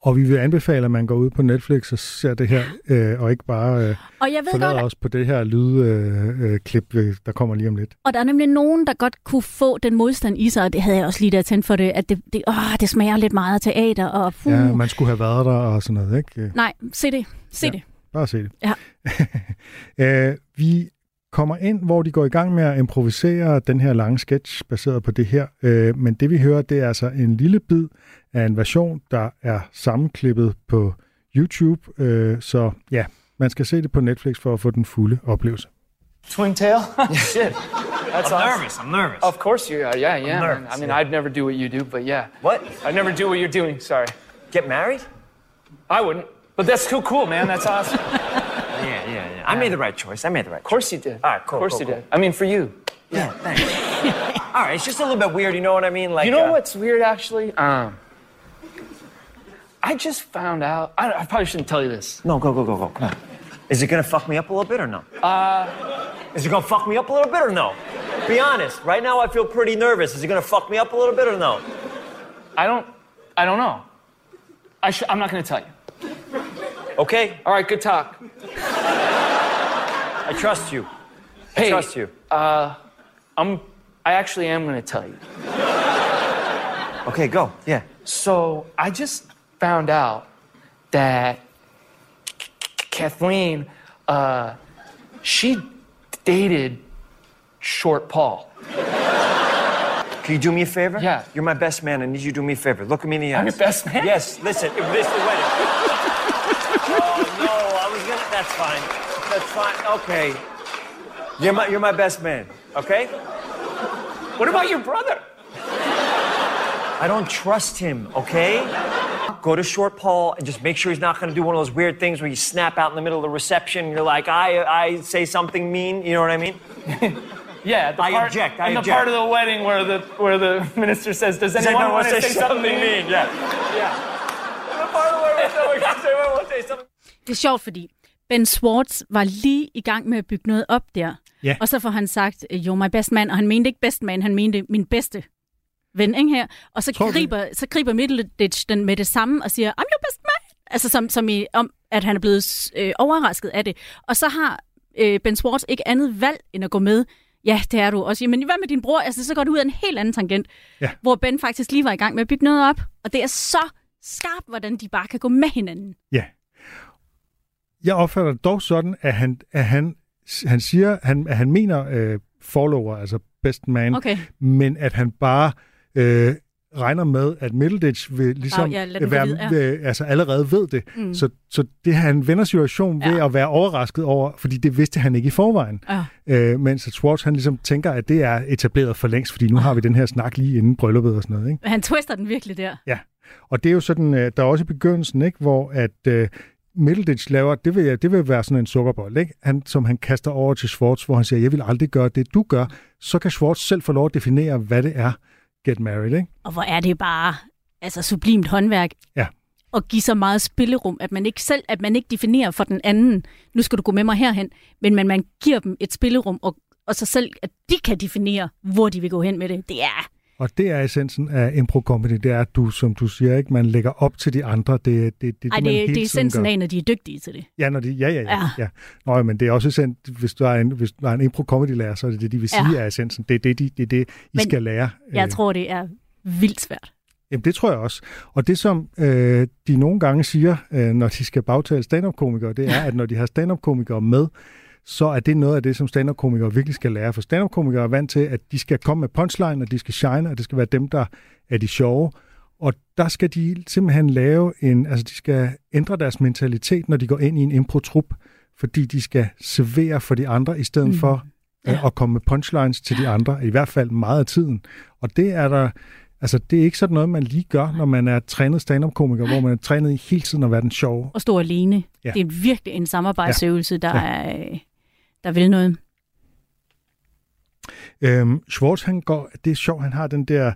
Og vi vil anbefale, at man går ud på Netflix og ser det her, øh, og ikke bare øh, Og jeg ved forlader godt, os på det her lydklip, øh, øh, øh, der kommer lige om lidt. og der er nemlig nogen, der godt kunne få den modstand i sig, og det havde jeg også lige der tændt for det, at det, det, åh, det smager lidt meget af teater, og puh, Ja, man skulle have været der og sådan noget, ikke? nej, se det, se Ja. det. Bare se det. Ja. øh, vi kommer ind, hvor de går i gang med at improvisere den her lange sketch baseret på det her. Øh, men det vi hører, det er altså en lille bid af en version, der er sammenklippet på YouTube. Øh, så ja, man skal se det på Netflix for at få den fulde oplevelse. Twin tail? Shit. That's I'm awesome. nervous. I'm nervous. Of course you are. Yeah, yeah. nervous, I mean, yeah. I'd never do what you do, but yeah. What? I'd never do what you're doing. Sorry. Get married? I wouldn't. But that's too cool, man. That's awesome. Yeah, yeah. I made the right choice. I made the right choice. Of course you did. All right, cool, Of course cool, you cool. did. I mean, for you. Yeah, thanks. All right, it's just a little bit weird. You know what I mean? Like, You know uh, what's weird, actually? Um, I just found out. I, I probably shouldn't tell you this. No, go, go, go, go. Come on. Is it gonna fuck me up a little bit or no? Uh. Is it gonna fuck me up a little bit or no? Be honest. Right now, I feel pretty nervous. Is it gonna fuck me up a little bit or no? I don't. I don't know. I sh- I'm not going to tell you. Okay. All right. Good talk. I trust you. Hey, trust you. Uh, I'm. I actually am going to tell you. Okay, go. Yeah. So I just found out that Kathleen, uh, she dated Short Paul. Can you do me a favor? Yeah. You're my best man. I need you to do me a favor. Look at me in the eyes. I'm your best man? Yes. Listen, this is the wedding. oh no, I was gonna. That's fine. That's fine. Okay. You're my. You're my best man. Okay. What about your brother? I don't trust him. Okay. Go to Short Paul and just make sure he's not going to do one of those weird things where you snap out in the middle of the reception. And you're like, I, I say something mean. You know what I mean? Yeah, the I part, object, I in the part of the wedding where the where the minister says, "Does anyone want to say something mean?" Yeah. Yeah. The part of where someone wants to say something. Det er sjovt, fordi Ben Schwartz var lige i gang med at bygge noget op der. Ja. Og så får han sagt, you're my best man, og han mente ikke best man, han mente min bedste ven, ikke her? Og så Tror griber, så griber Middleditch den med det samme og siger, I'm your best man! Altså som, som i, om, at han er blevet øh, overrasket af det. Og så har øh, Ben Schwartz ikke andet valg, end at gå med. Ja, det er du. Og siger, men hvad med din bror? Altså, så går du ud af en helt anden tangent. Ja. Hvor Ben faktisk lige var i gang med at bygge noget op. Og det er så skarpt, hvordan de bare kan gå med hinanden. Ja. Jeg opfatter det dog sådan, at han, at han, han siger, han, at han mener øh, follower, altså best man, Okay. men at han bare øh, regner med, at Middleditch vil ligesom Ah, ja, være, videre, øh, altså allerede ved det. Mm. Så, så det han vender situationen ved Ja. at være overrasket over, fordi det vidste han ikke i forvejen. Ja. Øh, mens at Schwartz han ligesom tænker, at det er etableret for længst, fordi nu har vi den her snak lige inden brylluppet og sådan noget. Ikke? Han twister den virkelig der. Ja, og det er jo sådan, øh, der er også i begyndelsen, ikke, hvor at øh, Middleditch laver, det vil, det vil være sådan en sukkerbold, ikke? Han, som han kaster over til Schwartz, hvor han siger, jeg vil aldrig gøre det, du gør. Så kan Schwartz selv få lov at definere, hvad det er, get married, ikke? Og hvor er det bare altså sublimt håndværk. Ja. Og give så meget spillerum, at man ikke selv, at man ikke definerer for den anden, nu skal du gå med mig herhen, men man, man giver dem et spillerum, og, og så selv, at de kan definere, hvor de vil gå hen med det. Det er, Og det er essensen af impro comedy, det er, at du, som du siger, ikke, man lægger op til de andre. Det, det, det, det, ej, det, hele det er essensen af, når de er dygtige til det. Ja, når de, ja, ja, ja. Ja. ja. Nå, men det er også essensen, hvis du er en, hvis du er en impro comedy lærer, så er det det, de vil sige Ja. er essensen. Det er det, de, det, det I Men skal lære. Jeg Øh, tror, det er vildt svært. Jamen, det tror jeg også. Og det, som øh, de nogle gange siger, øh, når de skal bagtale stand-up-komikere, det er, at når de har stand-up-komikere med, så er det noget af det, som stand-up-komikere virkelig skal lære. For stand-up-komikere er vant til, at de skal komme med punchline, og de skal shine, og det skal være dem, der er de sjove. Og der skal de simpelthen lave en, altså de skal ændre deres mentalitet, når de går ind i en impro-trup, fordi de skal servere for de andre, i stedet mm. for øh, Ja. at komme med punchlines til de andre, i hvert fald meget af tiden. Og det er der, altså det er ikke sådan noget, man lige gør, når man er trænet stand-up-komiker, hvor man er trænet i hele tiden at være den sjove. Og stå alene. Ja. Det er virkelig en samarbejdsøvelse, der, Ja. er, øh, der vil noget. Øhm, Schwartz, han går, det er sjovt, han har den der,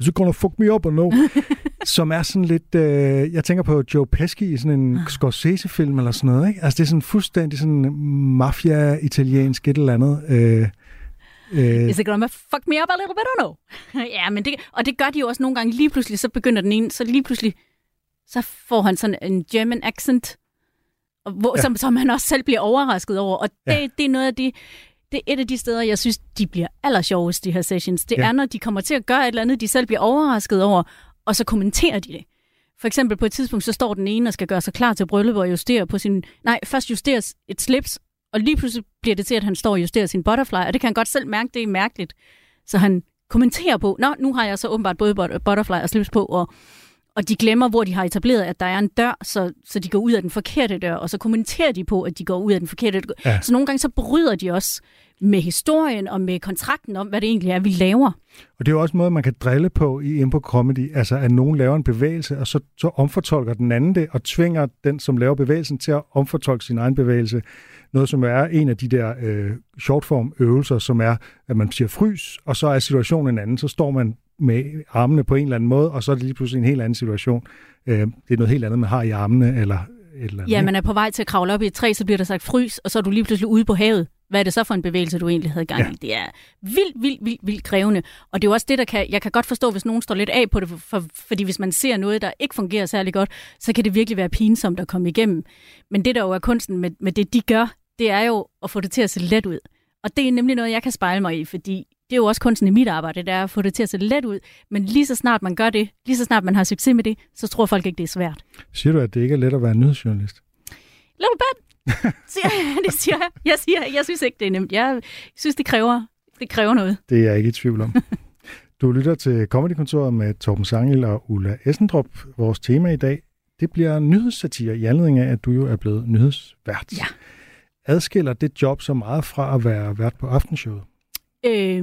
så gonna fuck me up or no, som er sådan lidt, øh, jeg tænker på Joe Pesci i sådan en Scorsese-film eller sådan noget, ikke? Altså det er sådan fuldstændig sådan mafia-italiensk et eller andet. Øh, øh, Is it gonna fuck me up a little bit or no? ja, men det, og det gør de jo også nogle gange. Lige pludselig, så begynder den ene, så lige pludselig, så får han sådan en German accent, og hvor, Ja. som, som han også selv bliver overrasket over. Og det, Ja. det er noget af de, det er et af de steder, jeg synes, de bliver allersjovest, de her sessions. Det ja. er, når de kommer til at gøre et eller andet, de selv bliver overrasket over, og så kommenterer de det. For eksempel på et tidspunkt, så står den ene og skal gøre sig klar til bryllup og justere på sin... Nej, først justeres et slips, og lige pludselig bliver det til, at han står og justerer sin butterfly, og det kan han godt selv mærke, det er mærkeligt. Så han kommenterer på, nå, nu har jeg så åbenbart både butterfly og slips på, og, og de glemmer, hvor de har etableret, at der er en dør, så, så de går ud af den forkerte dør, og så kommenterer de på, at de går ud af den forkerte dør. Ja. Så nogle gange så bryder de også med historien og med kontrakten om, hvad det egentlig er, vi laver. Og det er jo også en måde, man kan drille på i Impo Comedy, altså at nogen laver en bevægelse, og så, så omfortolker den anden det, og tvinger den, som laver bevægelsen, til at omfortolke sin egen bevægelse. Noget, som er en af de der øh, shortform øvelser, som er, at man siger frys, og så er situationen en anden, så står man med armene på en eller anden måde, og så er det lige pludselig en helt anden situation. Øh, det er noget helt andet, man har i armene, eller et eller andet. Ja, man er på vej til at kravle op i et træ, så bliver der sagt frys, og så er du lige pludselig ude på havet. Hvad er det så for en bevægelse, du egentlig havde gang i? Ja. Det er vildt, vildt, vildt, vildt krævende. Og det er jo også det, der kan... Jeg kan godt forstå, hvis nogen står lidt af på det, for, for, fordi hvis man ser noget, der ikke fungerer særlig godt, så kan det virkelig være pinsomt at komme igennem. Men det, der jo er kunsten med, med det, de gør, det er jo at få det til at se let ud. Og det er nemlig noget, jeg kan spejle mig i, fordi det er jo også kunsten i mit arbejde, det er at få det til at se let ud. Men lige så snart man gør det, lige så snart man har succes med det, så tror folk ikke, det er svært. Siger du, at det ikke er let at være nyhedsjournalist? Little bit. siger, det siger jeg. Jeg, siger, jeg synes ikke, det er nemt. Jeg synes, det kræver, det kræver noget. Det er jeg ikke i tvivl om. Du lytter til Comedykontoret med Torben Sangel og Ulla Essendrup. Vores tema i dag, det bliver nyhedssatire i anledning af, at du jo er blevet nyhedsvært. Ja. Adskiller det job så meget fra at være vært på aftenshowet? Øh,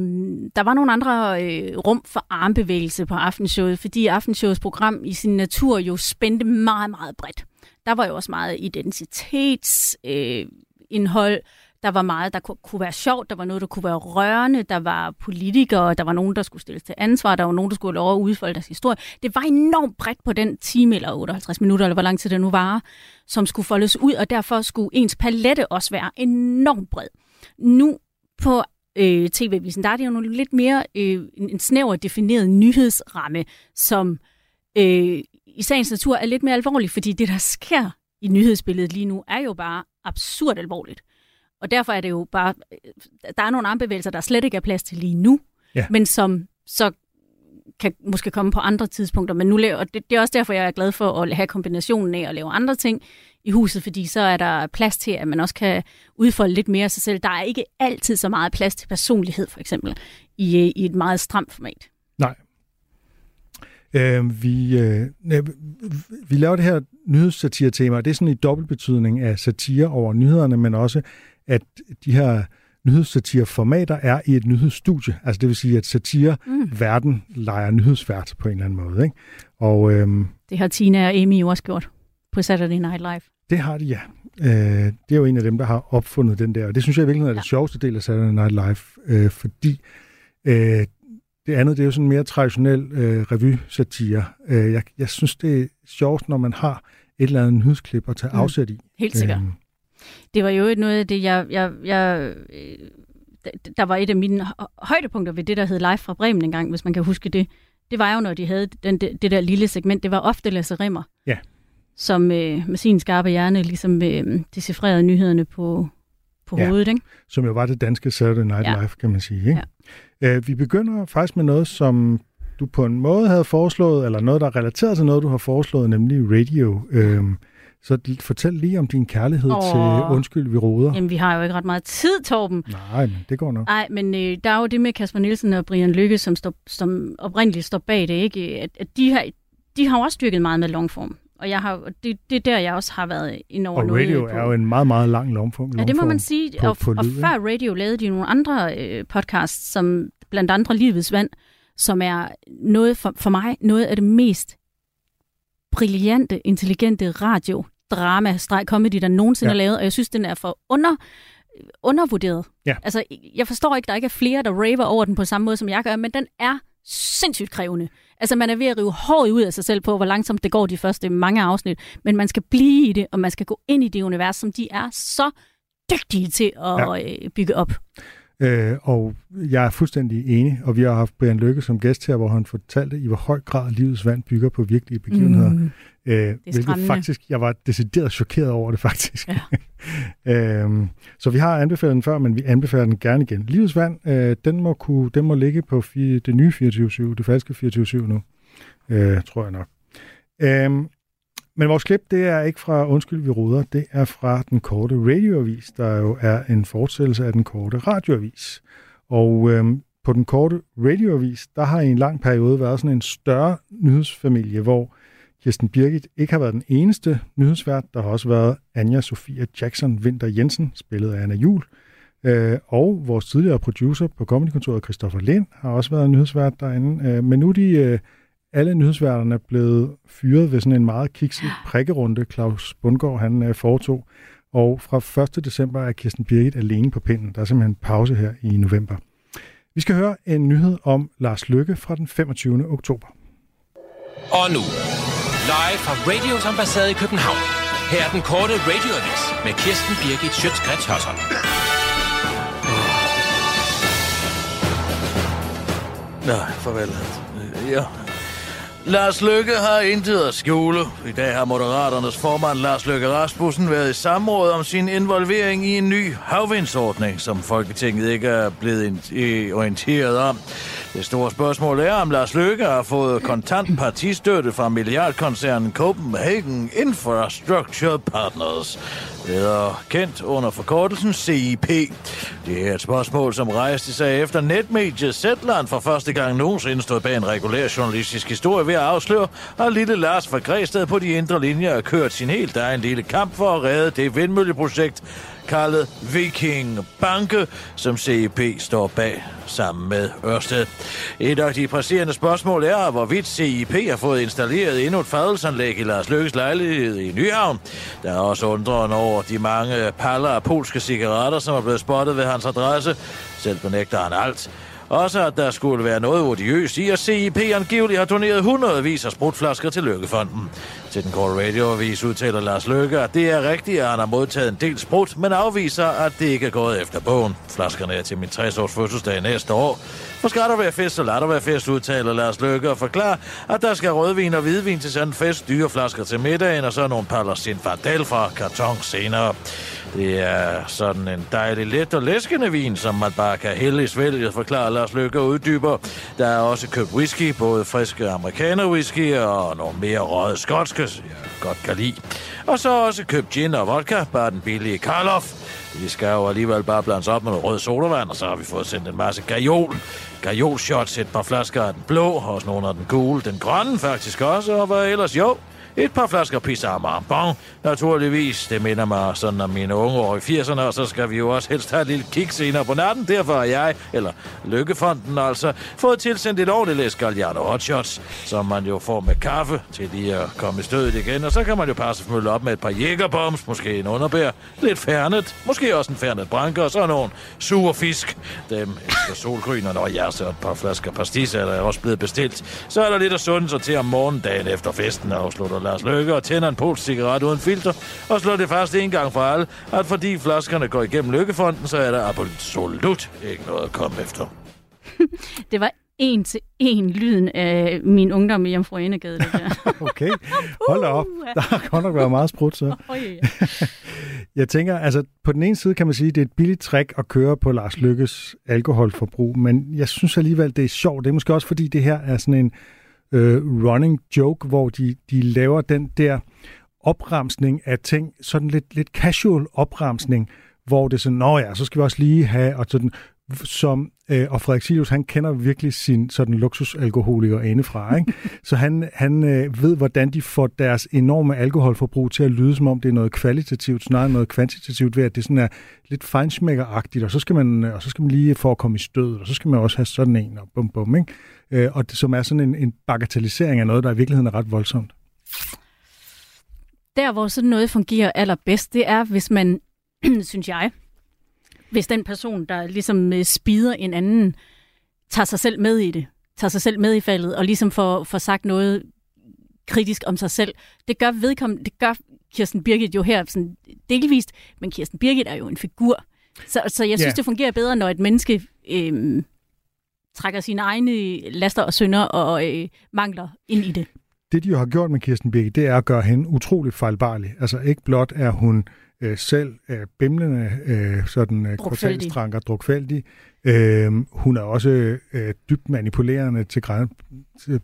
der var nogle andre øh, rum for armbevægelse på aftenshowet, fordi aftenshowets program i sin natur jo spændte meget, meget bredt. Der var jo også meget identitetsindhold. Øh, der var meget, der kunne være sjovt, der var noget, der kunne være rørende, der var politikere, der var nogen, der skulle stilles til ansvar, der var nogen, der skulle lov at udfolde deres historie. Det var enormt bredt på den time eller 58 minutter, eller hvor lang tid det nu var, som skulle foldes ud, og derfor skulle ens palette også være enormt bred. Nu på øh, TV-visen, der er det jo nogle lidt mere øh, en snæver defineret nyhedsramme, som øh, i sagens natur er lidt mere alvorlig, fordi det, der sker i nyhedsbilledet lige nu, er jo bare absurd alvorligt. Og derfor er det jo bare, der er nogle armbevægelser, der slet ikke er plads til lige nu, ja. men som så kan måske komme på andre tidspunkter. Men nu laver, og det, det er også derfor, jeg er glad for at have kombinationen af at lave andre ting i huset, fordi så er der plads til, at man også kan udfolde lidt mere af sig selv. Der er ikke altid så meget plads til personlighed, for eksempel, i, i et meget stramt format. Nej, Øh, vi, øh, vi laver det her nyhedssatire-tema, og det er sådan i dobbeltbetydning af satire over nyhederne, men også, at de her nyhedssatire-formater er i et nyhedsstudie. Altså det vil sige, at satire-verden mm. leger nyhedsvært på en eller anden måde. Ikke? Og, øhm, det har Tina og Amy jo også gjort på Saturday Night Live. Det har de, ja. Øh, det er jo en af dem, der har opfundet den der, og det synes jeg i virkeligheden er ja. det sjoveste del af Saturday Night Live, øh, fordi øh, det andet, det er jo sådan mere traditionel øh, revy-satire. Øh, jeg, jeg synes, det er sjovt, når man har et eller andet nyhedsklip at tage mm. afsæt i. Helt sikkert. Øhm. Det var jo noget af det, jeg, jeg, jeg øh, der var et af mine højdepunkter ved det, der hed Live fra Bremen engang, hvis man kan huske det. Det var jo, når de havde den, det, det der lille segment. Det var ofte Lasse Rimmer, ja. som øh, med sin skarpe hjerne ligesom øh, decifrerede nyhederne på, på ja. hovedet. Ikke? Som jo var det danske Saturday Night ja. Live, kan man sige. Ikke? Ja. Uh, vi begynder faktisk med noget, som du på en måde havde foreslået, eller noget, der er relateret til noget, du har foreslået, nemlig radio. Uh, så fortæl lige om din kærlighed oh. til Undskyld, vi råder. Jamen, vi har jo ikke ret meget tid, Torben. Nej, men det går nok. Nej, men øh, der er jo det med Kasper Nielsen og Brian Lykke, som, står, som oprindeligt står bag det, ikke? At, at de, har, de har også dyrket meget med longform. Og jeg har, det, det er der, jeg også har været ind over og radio på. er jo en meget, meget lang longform. Ja, det må man sige. På, og, på og før radio lavede de nogle andre øh, podcasts, som blandt andre Livets Vand, som er noget for, for mig noget af det mest brillante, intelligente radio drama comedy, der nogensinde ja. er lavet, og jeg synes, den er for under, undervurderet. Ja. Altså, jeg forstår ikke, der ikke er flere, der raver over den på samme måde, som jeg gør, men den er sindssygt krævende. Altså, man er ved at rive håret ud af sig selv på, hvor langsomt det går de første mange afsnit, men man skal blive i det, og man skal gå ind i det univers, som de er så dygtige til at ja. Øh, bygge op. Øh, og jeg er fuldstændig enig, og vi har haft Brian Lykke som gæst her, hvor han fortalte, i hvor høj grad livets vand bygger på virkelige begivenheder. Mm. Øh, hvilket faktisk, jeg var decideret chokeret over det faktisk. Ja. øhm, så vi har anbefalet den før, men vi anbefaler den gerne igen. Livets vand, øh, den, må kunne, den må ligge på fire, det nye 24-7, det falske 24-7 nu, øh, tror jeg nok. Øhm, men vores klip, det er ikke fra Undskyld, vi ruder. Det er fra den korte radioavis, der jo er en fortsættelse af den korte radioavis. Og øhm, på den korte radioavis, der har i en lang periode været sådan en større nyhedsfamilie, hvor Kirsten Birgit ikke har været den eneste nyhedsvært. Der har også været Anja Sofia Jackson Winter Jensen, spillet af Anna Jul. Øh, og vores tidligere producer på Comedykontoret, Christoffer Lind, har også været nyhedsvært derinde. Øh, men nu er de øh, alle nyhedsværterne blevet fyret ved sådan en meget kikset prikkerunde, Claus Bundgaard han øh, foretog. Og fra 1. december er Kirsten Birgit alene på pinden. Der er simpelthen pause her i november. Vi skal høre en nyhed om Lars Lykke fra den 25. oktober. Og nu, live fra Radios ambassade i København. Her er den korte radioavis med Kirsten Birgit Schøtzgrads Hasholm. Nå, farvel. Ja. Lars Løkke har intet at skjule. I dag har Moderaternes formand Lars Løkke Rasmussen været i samråd om sin involvering i en ny havvindsordning, som Folketinget ikke er blevet orienteret om. Det store spørgsmål er, om Lars Løkke har fået kontant partistøtte fra milliardkoncernen Copenhagen Infrastructure Partners, bedre kendt under forkortelsen CIP. Det er et spørgsmål, som rejste sig efter netmediet Zetland for første gang nogensinde stod bag en regulær journalistisk historie ved at afsløre, at lille Lars fra Græsted på de indre linjer har kørt sin helt egen lille kamp for at redde det vindmølleprojekt, kaldet Viking Banke, som CEP står bag sammen med Ørsted. Et af de presserende spørgsmål er, hvorvidt CIP har fået installeret endnu et fadelsanlæg i Lars Lykkes lejlighed i Nyhavn. Der er også undrende over de mange paller af polske cigaretter, som er blevet spottet ved hans adresse. Selv benægter han alt. Også at der skulle være noget odiøst i, at CIP angiveligt har doneret hundredvis af sprutflasker til Lykkefonden. Til den korte radioavis udtaler Lars Løkke, at det er rigtigt, at han har modtaget en del sprut, men afviser, at det ikke er gået efter bogen. Flaskerne er til min 60-års fødselsdag næste år. For skal der være fest, så lader der være fest, udtaler Lars Løkke og forklarer, at der skal rødvin og hvidvin til sådan en fest, dyre flasker til middagen, og så nogle paller Sinfardel fra karton senere. Det er sådan en dejlig let og læskende vin, som man bare kan hælde i svælget, forklarer Lars Løkke uddyber. Der er også købt whisky, både friske amerikaner whisky og nogle mere røde skotske, jeg godt kan lide. Og så også købt gin og vodka, bare den billige Karloff. De skal jo alligevel bare blandes op med noget rød sodavand, og så har vi fået sendt en masse gajol. Gajol shots, et par flasker af den blå, også nogle af den gule, den grønne faktisk også, og hvad ellers? Jo, et par flasker pizza Bon, naturligvis. Det minder mig sådan om mine unge år i 80'erne, og så skal vi jo også helst have et lille kig senere på natten. Derfor har jeg, eller Lykkefonden altså, fået tilsendt et ordentligt læs Galliano Hot Shots, som man jo får med kaffe til lige at komme i stødet igen. Og så kan man jo passe følge op med et par jægerbombs, måske en underbær, lidt færnet, måske også en færnet branke, og så nogle sure fisk. Dem efter solgrynerne, og når jeg så et par flasker pastis er der også blevet bestilt. Så er der lidt at sunde sig til om morgendagen efter festen, afslutter Lars Løkke og tænder en polsk cigaret uden filter, og slår det fast en gang for alle, at fordi flaskerne går igennem Lykkefonden, så er der absolut ikke noget at komme efter. det var en til en lyden af min ungdom i Jomfru Enegade. Det der. okay, hold da op. Der har godt nok været meget sprut, så. Jeg tænker, altså på den ene side kan man sige, at det er et billigt trick at køre på Lars Lykkes alkoholforbrug, men jeg synes alligevel, det er sjovt. Det er måske også, fordi det her er sådan en øh, running joke, hvor de, de laver den der opremsning af ting, sådan lidt, lidt casual opremsning, hvor det er sådan, nå ja, så skal vi også lige have, og sådan, som, øh, og Frederik Silius, han kender virkelig sin sådan luksusalkoholiker indefra, ikke? så han, han øh, ved, hvordan de får deres enorme alkoholforbrug til at lyde, som om det er noget kvalitativt, snarere noget kvantitativt, ved at det sådan er lidt feinschmecker-agtigt, og så skal man, og så skal man lige for at komme i stød, og så skal man også have sådan en, og bum bum, ikke? Øh, og det, som er sådan en, en bagatellisering af noget, der i virkeligheden er ret voldsomt. Der, hvor sådan noget fungerer allerbedst, det er, hvis man, synes jeg, hvis den person, der ligesom øh, spider en anden, tager sig selv med i det, tager sig selv med i faldet, og ligesom får, får sagt noget kritisk om sig selv. Det gør vedkommende, det gør Kirsten Birgit jo her sådan delvist, men Kirsten Birgit er jo en figur. Så, så jeg synes, yeah. det fungerer bedre, når et menneske øh, trækker sine egne laster og synder og øh, mangler ind i det. Det, de jo har gjort med Kirsten Birgit, det er at gøre hende utroligt fejlbarlig. Altså ikke blot er hun øh, selv øh, bimlende, øh, sådan øh, Drukfældig. kortalstranker, drukfældig. Øh, hun er også øh, dybt manipulerende til græn,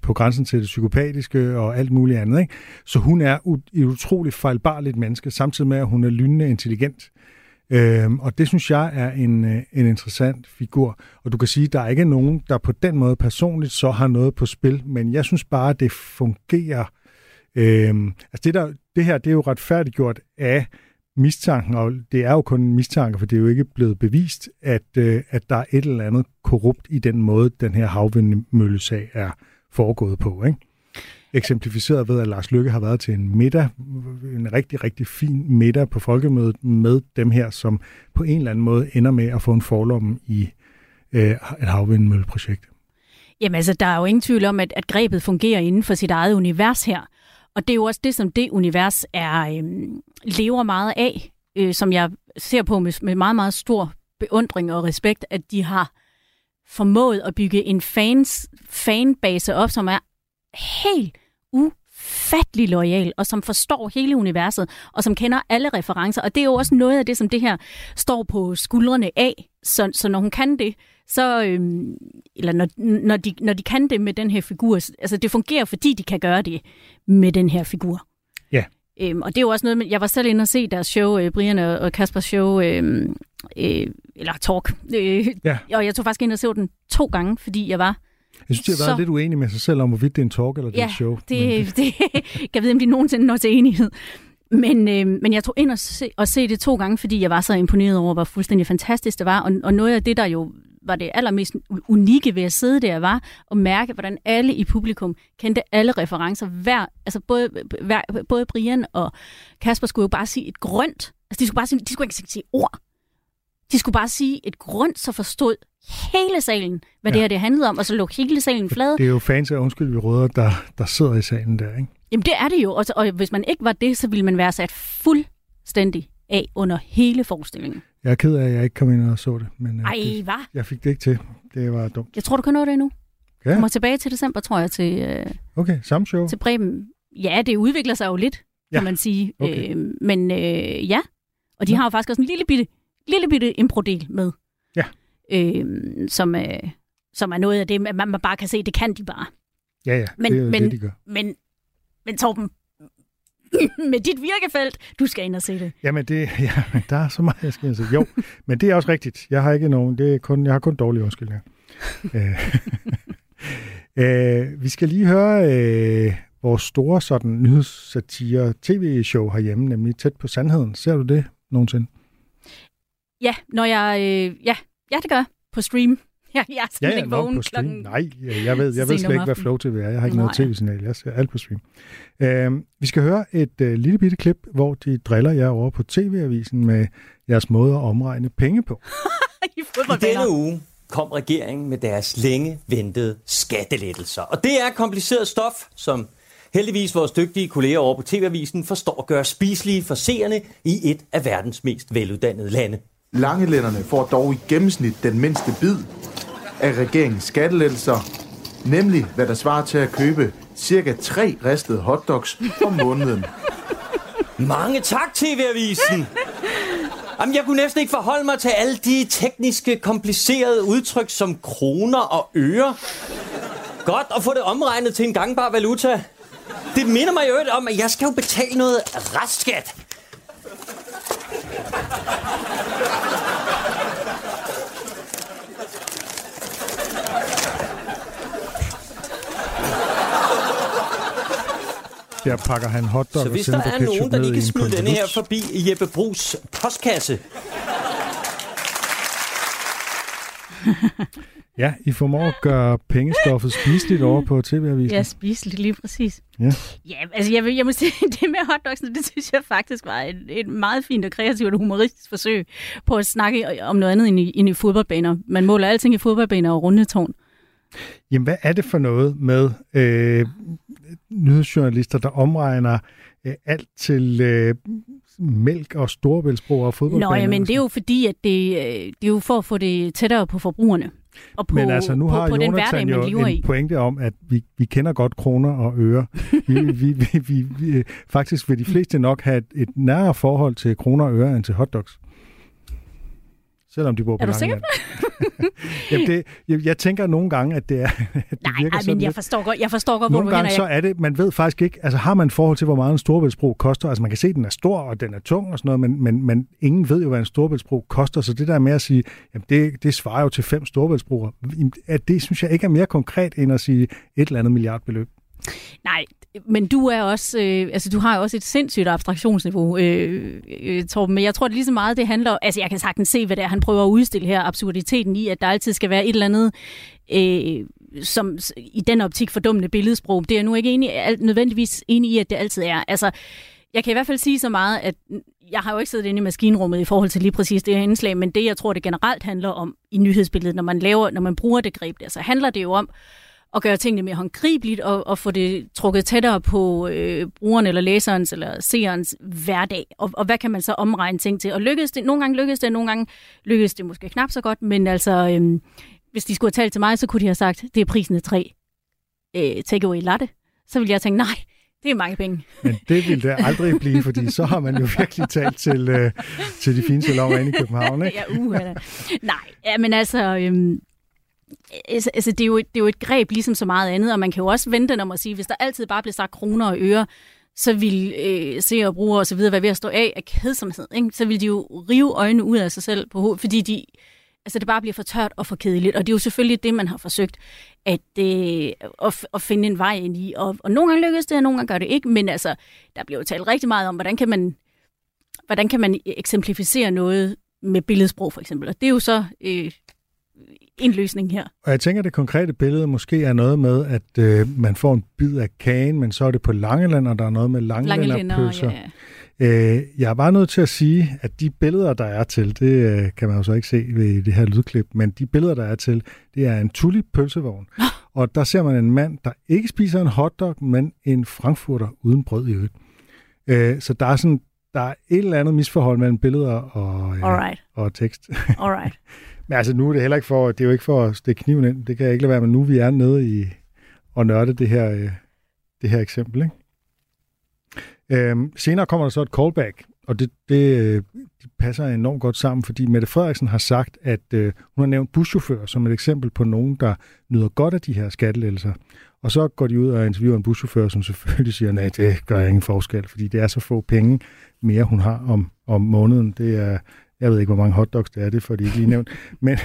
på grænsen til det psykopatiske og alt muligt andet. Ikke? Så hun er u- et utroligt fejlbarligt menneske, samtidig med, at hun er lynende intelligent. Øhm, og det synes jeg er en, øh, en interessant figur. Og du kan sige, at der er ikke nogen, der på den måde personligt så har noget på spil, men jeg synes bare, at det fungerer. Øhm, altså det, der, det her, det er jo retfærdiggjort af mistanken, og det er jo kun en mistanke, for det er jo ikke blevet bevist, at, øh, at der er et eller andet korrupt i den måde, den her havvindmøllesag er foregået på. Ikke? Eksemplificeret ved, at Lars Lykke har været til en middag, en rigtig, rigtig fin middag på folkemødet med dem her, som på en eller anden måde ender med at få en forlomme i øh, et havvindmølleprojekt. Jamen altså, der er jo ingen tvivl om, at, at grebet fungerer inden for sit eget univers her. Og det er jo også det, som det univers er øh, lever meget af, øh, som jeg ser på med, med meget, meget stor beundring og respekt, at de har formået at bygge en fans, fanbase op, som er helt ufattelig lojal, og som forstår hele universet, og som kender alle referencer. Og det er jo også noget af det, som det her står på skuldrene af. Så, så når hun kan det, så, øhm, eller når, når, de, når de kan det med den her figur, altså det fungerer, fordi de kan gøre det med den her figur. Ja. Øhm, og det er jo også noget, med, jeg var selv inde og se deres show, øh, Brian og, og Kaspers show, øh, øh, eller talk, øh, Ja. og jeg tog faktisk ind og så den to gange, fordi jeg var Jeg synes, de har været Så- lidt uenige med sig selv om, hvorvidt det er en talk eller det er Ja, et show. det, Men det, jeg vide, om de nogensinde når til enighed. Men, øh, men jeg tog ind og se, og se det to gange, fordi jeg var så imponeret over, hvor fuldstændig fantastisk det var. Og, og noget af det, der jo var det allermest unikke ved at sidde der, var at mærke, hvordan alle i publikum kendte alle referencer. Hver, altså både, hver, både Brian og Kasper skulle jo bare sige et grønt. Altså de skulle, bare sige, de skulle ikke sige ord. De skulle bare sige et grønt, så forstod hele salen, hvad ja. det Ja. her det handlede om, og så lå hele salen flad. Det er jo fans af Undskyld, vi råder, der, der sidder i salen der, ikke? Jamen det er det jo, og, og hvis man ikke var det, så ville man være sat fuldstændig af under hele forestillingen. Jeg er ked af, at jeg ikke kom ind og så det, men øh, Ej, det, hvad? jeg fik det ikke til. Det var dumt. Jeg tror, du kan nå det endnu. Ja. Ja. Kommer tilbage til december, tror jeg, til, øh, Okay, samme show. til Bremen. Ja, det udvikler sig jo lidt, Ja, kan man sige. okay. Øh, men øh, ja, og de Nå. har jo faktisk også en lille bitte, lille bitte impro-del med. Ja. Øh, som, øh, som er noget af det, man, man bare kan se, det kan de bare. Ja, ja, Men- det er men- det, de gør. Men, men Torben, med dit virkefelt, du skal ind og se det. Jamen, det, ja, men der er så meget, jeg skal ind og sige. Jo, men det er også rigtigt. Jeg har ikke nogen, det er kun, jeg har kun dårlige undskyldninger. Øh, øh, vi skal lige høre øh, vores store sådan nyhedssatire tv-show herhjemme, nemlig Tæt på Sandheden. Ser du det nogensinde? Ja, når jeg... Øh, ja, ja, det gør jeg. På stream. Jeg, jeg er Ja, ja, ikke vågen på stream. klokken... Nej, jeg ved, jeg ved slet ikke, hvad. Flow TV er. Jeg har ikke noget Nej. tv-signal. Jeg ser alt på stream. Øh, vi skal høre et øh, lille bitte klip, hvor de driller jer over på TV-avisen med jeres måde at omregne penge på. I I denne uge kom regeringen med deres længe ventede skattelettelser. Og det er kompliceret stof, som heldigvis vores dygtige kolleger over på TV-avisen forstår at gøre spiselige for seerne i et af verdens mest veluddannede lande. Langelænderne får dog i gennemsnit den mindste bid af regeringens skattelettelser, nemlig hvad der svarer til at købe cirka tre ristede hotdogs om måneden. Mange tak, TV-avisen! Jamen, jeg kunne næsten ikke forholde mig til alle de tekniske, komplicerede udtryk som kroner og øre. Godt at få det omregnet til en gangbar valuta. Det minder mig jo om, at jeg skal jo betale noget restskat. Der pakker han hotdog Så hvis sender der er nogen, der lige kan smide denne her forbi Jeppe Brugs postkasse, Ja, I formår at gøre pengestoffet spiseligt over på TV-avisen. Ja, spiseligt, lige præcis. Ja. Ja, altså jeg, vil, jeg må sige, det med hotdogsene, det synes jeg faktisk var et, et meget fint og kreativt og humoristisk forsøg på at snakke om noget andet end i, end i fodboldbaner. Man måler alting i fodboldbaner og rundetårn. Jamen, hvad er det for noget med øh, nyhedsjournalister, der omregner øh, alt til øh, mælk og storebæltsbro og fodboldbaner. Nå, ja, men og det er jo fordi, at det, øh, det er jo for at få det tættere på forbrugerne. Og på, Men altså, nu på, har på den hverdag, Jonathan jo en i. pointe om, at vi, vi kender godt kroner og øre. vi, vi, vi, vi, vi, faktisk vil de fleste nok have et, et nærere forhold til kroner og øre end til hotdogs. Selvom de bor på Er du sikker? Langeland. Jamen det, jeg, jeg tænker nogle gange, at det er... At det Nej, virker ej, sådan men jeg lidt- forstår godt, jeg forstår godt hvor Nogle du gange så er det, man ved faktisk ikke, altså har man forhold til, hvor meget en storbæltsbro koster, altså man kan se, at den er stor, og den er tung og sådan noget, men, men, men ingen ved jo, hvad en storbæltsbro koster, så det der med at sige, jamen det, det svarer jo til fem storbæltsbroer, at det synes jeg ikke er mere konkret, end at sige et eller andet milliardbeløb. Nej, men du er også, øh, altså du har jo også et sindssygt abstraktionsniveau, øh, øh, Torben, men jeg tror, det lige så meget, det handler altså jeg kan sagtens se, hvad det er, han prøver at udstille her, absurditeten i, at der altid skal være et eller andet, øh, som i den optik fordummende billedsprog. Det er jeg nu ikke enig, nødvendigvis enig i, at det altid er. Altså, jeg kan i hvert fald sige så meget, at jeg har jo ikke siddet inde i maskinrummet i forhold til lige præcis det her indslag, men det, jeg tror, det generelt handler om i nyhedsbilledet, når man laver, når man bruger det greb der, så handler det jo om at gøre tingene mere håndgribeligt og, og få det trukket tættere på øh, brugeren eller læserens eller seerens hverdag. Og, og hvad kan man så omregne ting til? Og lykkes det? Nogle gange lykkes det, nogle gange lykkes det måske knap så godt, men altså, øhm, hvis de skulle have talt til mig, så kunne de have sagt, det er prisen af tre øh, takeaway latte. Så ville jeg tænke, nej, det er mange penge. Men det vil det aldrig blive, fordi så har man jo virkelig talt til, øh, til de fine salonger inde i København. Ikke? ja, uha. Nej, ja, men altså... Øhm, Altså, altså, det, er jo, et- det er jo et greb ligesom så meget andet, og man kan jo også vente om at sige, hvis der altid bare bliver sagt kroner og øre, så vil øh, se og brugere og så videre være ved at stå af af kedsomhed. Ikke? Så vil de jo rive øjnene ud af sig selv, på hovedet, fordi de, altså det bare bliver for tørt og for kedeligt. Og det er jo selvfølgelig det, man har forsøgt at, øh, at, at finde en vej ind i. Og, og nogle gange lykkes det, og nogle gange gør det ikke. Men altså, der bliver jo talt rigtig meget om, hvordan kan man, hvordan kan man eksemplificere noget med billedsprog for eksempel. Og det er jo så øh, en løsning her. Og jeg tænker, at det konkrete billede måske er noget med, at øh, man får en bid af kagen, men så er det på Langeland, og der er noget med Langelænder, langelænderpølser. ja, ja. Øh, jeg er bare nødt til at sige, at de billeder, der er til, det øh, kan man jo så ikke se ved det her lydklip, men de billeder, der er til, det er en tulip pølsevogn. og der ser man en mand, der ikke spiser en hotdog, men en frankfurter uden brød i øvrigt. Øh, så der er sådan, der er et eller andet misforhold mellem billeder og, øh, Alright. og tekst. Alright. Men altså nu er det heller ikke for, det er jo ikke for at stikke kniven ind. Det kan jeg ikke lade være med. Nu vi er nede i og nørde det her, øh, det her eksempel. Ikke? Øhm, senere kommer der så et callback, og det, det, øh, det passer enormt godt sammen, fordi Mette Frederiksen har sagt, at øh, hun har nævnt buschauffør som et eksempel på nogen, der nyder godt af de her skattelettelser. Og så går de ud og interviewer en buschauffør, som selvfølgelig siger, nej, det gør ingen forskel, fordi det er så få penge mere, hun har om, om måneden. Det er, jeg ved ikke, hvor mange hotdogs det er, det får de ikke lige nævnt. Men,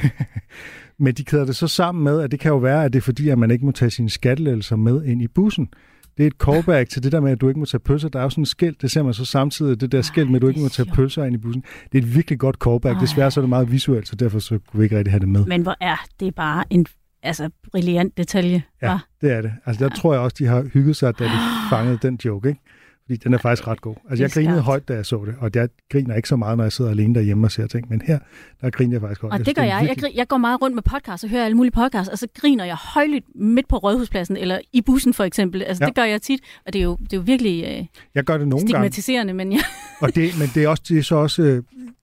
men de kæder det så sammen med, at det kan jo være, at det er fordi, at man ikke må tage sine skattelettelser med ind i bussen. Det er et callback til det der med, at du ikke må tage pølser. Der er jo sådan et skilt, det ser man så samtidig, det der skilt med, at du ikke må tage pølser ind i bussen. Det er et virkelig godt callback. Ej. Desværre så er det meget visuelt, så derfor så kunne vi ikke rigtig have det med. Men hvor er det bare en altså, brilliant detalje. Ja, det er det. Altså, der tror jeg også, de har hygget sig, da de fangede den joke, ikke? Fordi den er faktisk ret god. Altså, jeg grinede højt, da jeg så det, og jeg griner ikke så meget, når jeg sidder alene derhjemme og ser ting, men her, der griner jeg faktisk højt. Og det gør jeg. Jeg, virkelig- jeg går meget rundt med podcasts og hører alle mulige podcasts, og så griner jeg højlydt midt på Rådhuspladsen, eller i bussen for eksempel. Altså, Ja. det gør jeg tit, og det er jo, det er jo virkelig øh, Jeg gør det nogle gange. stigmatiserende, men ja. Og det, men det er, også, det er så også, øh,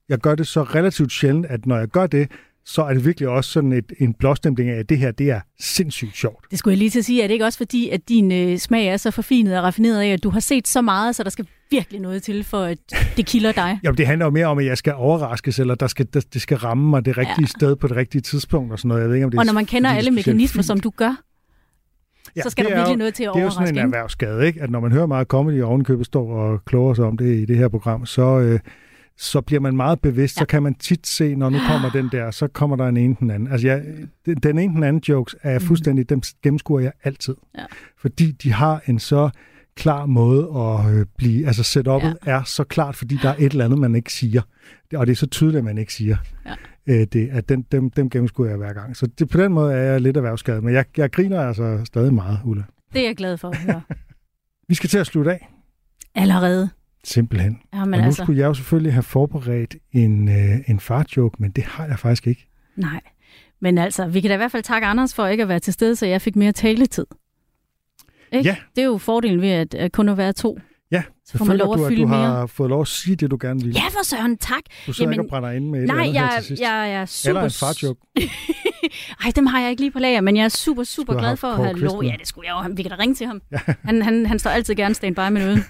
jeg gør det så relativt sjældent, at når jeg gør det, så er det virkelig også sådan et, en blåstempling af, at det her, det er sindssygt sjovt. Det skulle jeg lige til at sige. Er det ikke også fordi, at din øh, smag er så forfinet og raffineret af, at du har set så meget, så der skal virkelig noget til, for at det kilder dig? Jo, det handler jo mere om, at jeg skal overraskes, eller der skal, der, det skal ramme mig det rigtige ja. sted på det rigtige tidspunkt og sådan noget. Jeg ved ikke, om det og når man kender er alle mekanismer, fint. som du gør, så skal der er virkelig jo- noget til at Det er jo sådan overraske. en erhvervsskade, ikke? At når man hører meget comedy og ovenikøbet står og kloger sig om det i det her program, så, øh, så bliver man meget bevidst. Ja. Så kan man tit se, når nu kommer den der, så kommer der en ene den anden. Altså, jeg, den, ene den anden jokes er jeg fuldstændig, dem gennemskuer jeg altid. Ja. Fordi de har en så klar måde at øh, blive, altså setup'et ja. er så klart, fordi der er et eller andet, man ikke siger. Og det er så tydeligt, at man ikke siger. Ja. Øh, det, at den, dem, dem gennemskuer jeg hver gang. Så det, på den måde er jeg lidt erhvervsskadet, men jeg, jeg griner altså stadig meget, Ulla. Det er jeg glad for at høre. Vi skal til at slutte af. Allerede. Simpelthen. Ja, men og nu altså- skulle jeg jo selvfølgelig have forberedt en, øh, en fartjoke, men det har jeg faktisk ikke. Nej. Men altså, vi kan da i hvert fald takke Anders for ikke at være til stede, så jeg fik mere taletid. Ikke? Ja. Det er jo fordelen ved at, at kun at være to. Ja, Så får man lov at du, at fylde du har mere. fået lov at sige det, du gerne vil. Ja, for søren, tak. Du sidder ikke og brænder inde med et nej, eller andet her jeg, til sidst. jeg er super... Eller en fartjoke. Ej, dem har jeg ikke lige på lager, men jeg er super, super glad for at have lov. Ja, det skulle jeg jo. Vi kan da ringe til ham. Han, han, han står altid gerne standby med noget.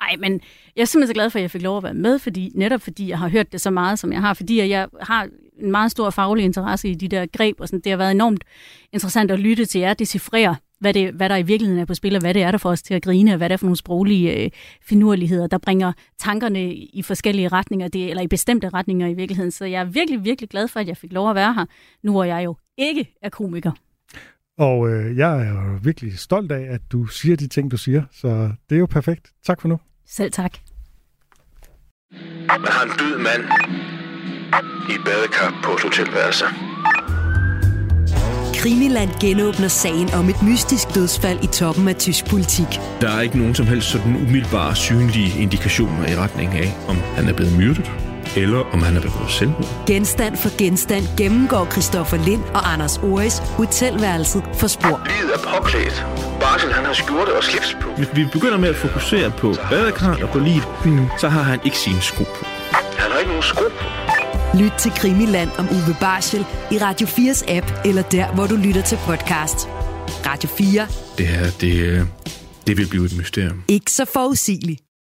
Ej, men jeg er simpelthen så glad for, at jeg fik lov at være med, fordi, netop fordi jeg har hørt det så meget, som jeg har. Fordi jeg har en meget stor faglig interesse i de der greb, og sådan. det har været enormt interessant at lytte til jer, decifrere, hvad, det, hvad der i virkeligheden er på spil, og hvad det er, der får os til at grine, og hvad det er for nogle sproglige øh, finurligheder, der bringer tankerne i forskellige retninger, det, eller i bestemte retninger i virkeligheden. Så jeg er virkelig, virkelig glad for, at jeg fik lov at være her, nu hvor jeg jo ikke er komiker. Og øh, jeg er jo virkelig stolt af, at du siger de ting, du siger. Så det er jo perfekt. Tak for nu. Selv tak. Man har en død mand i et badekar på et hotelværelse. Krimiland genåbner sagen om et mystisk dødsfald i toppen af tysk politik. Der er ikke nogen som helst sådan umiddelbare synlige indikationer i retning af, om han er blevet myrdet, eller om han er begået selvmord. Genstand for genstand gennemgår Christoffer Lind og Anders Oris hotelværelset for spor. Livet er påklædt. Barsel, han har skjorte og slips på. Hvis vi begynder med at fokusere på badekar og på livet, så har han ikke sine sko på. Han har ikke nogen sko på. Lyt til Krimiland om Uwe Barschel i Radio 4's app, eller der, hvor du lytter til podcast. Radio 4. Det her, det, øh, det vil blive et mysterium. Ikke så forudsigeligt.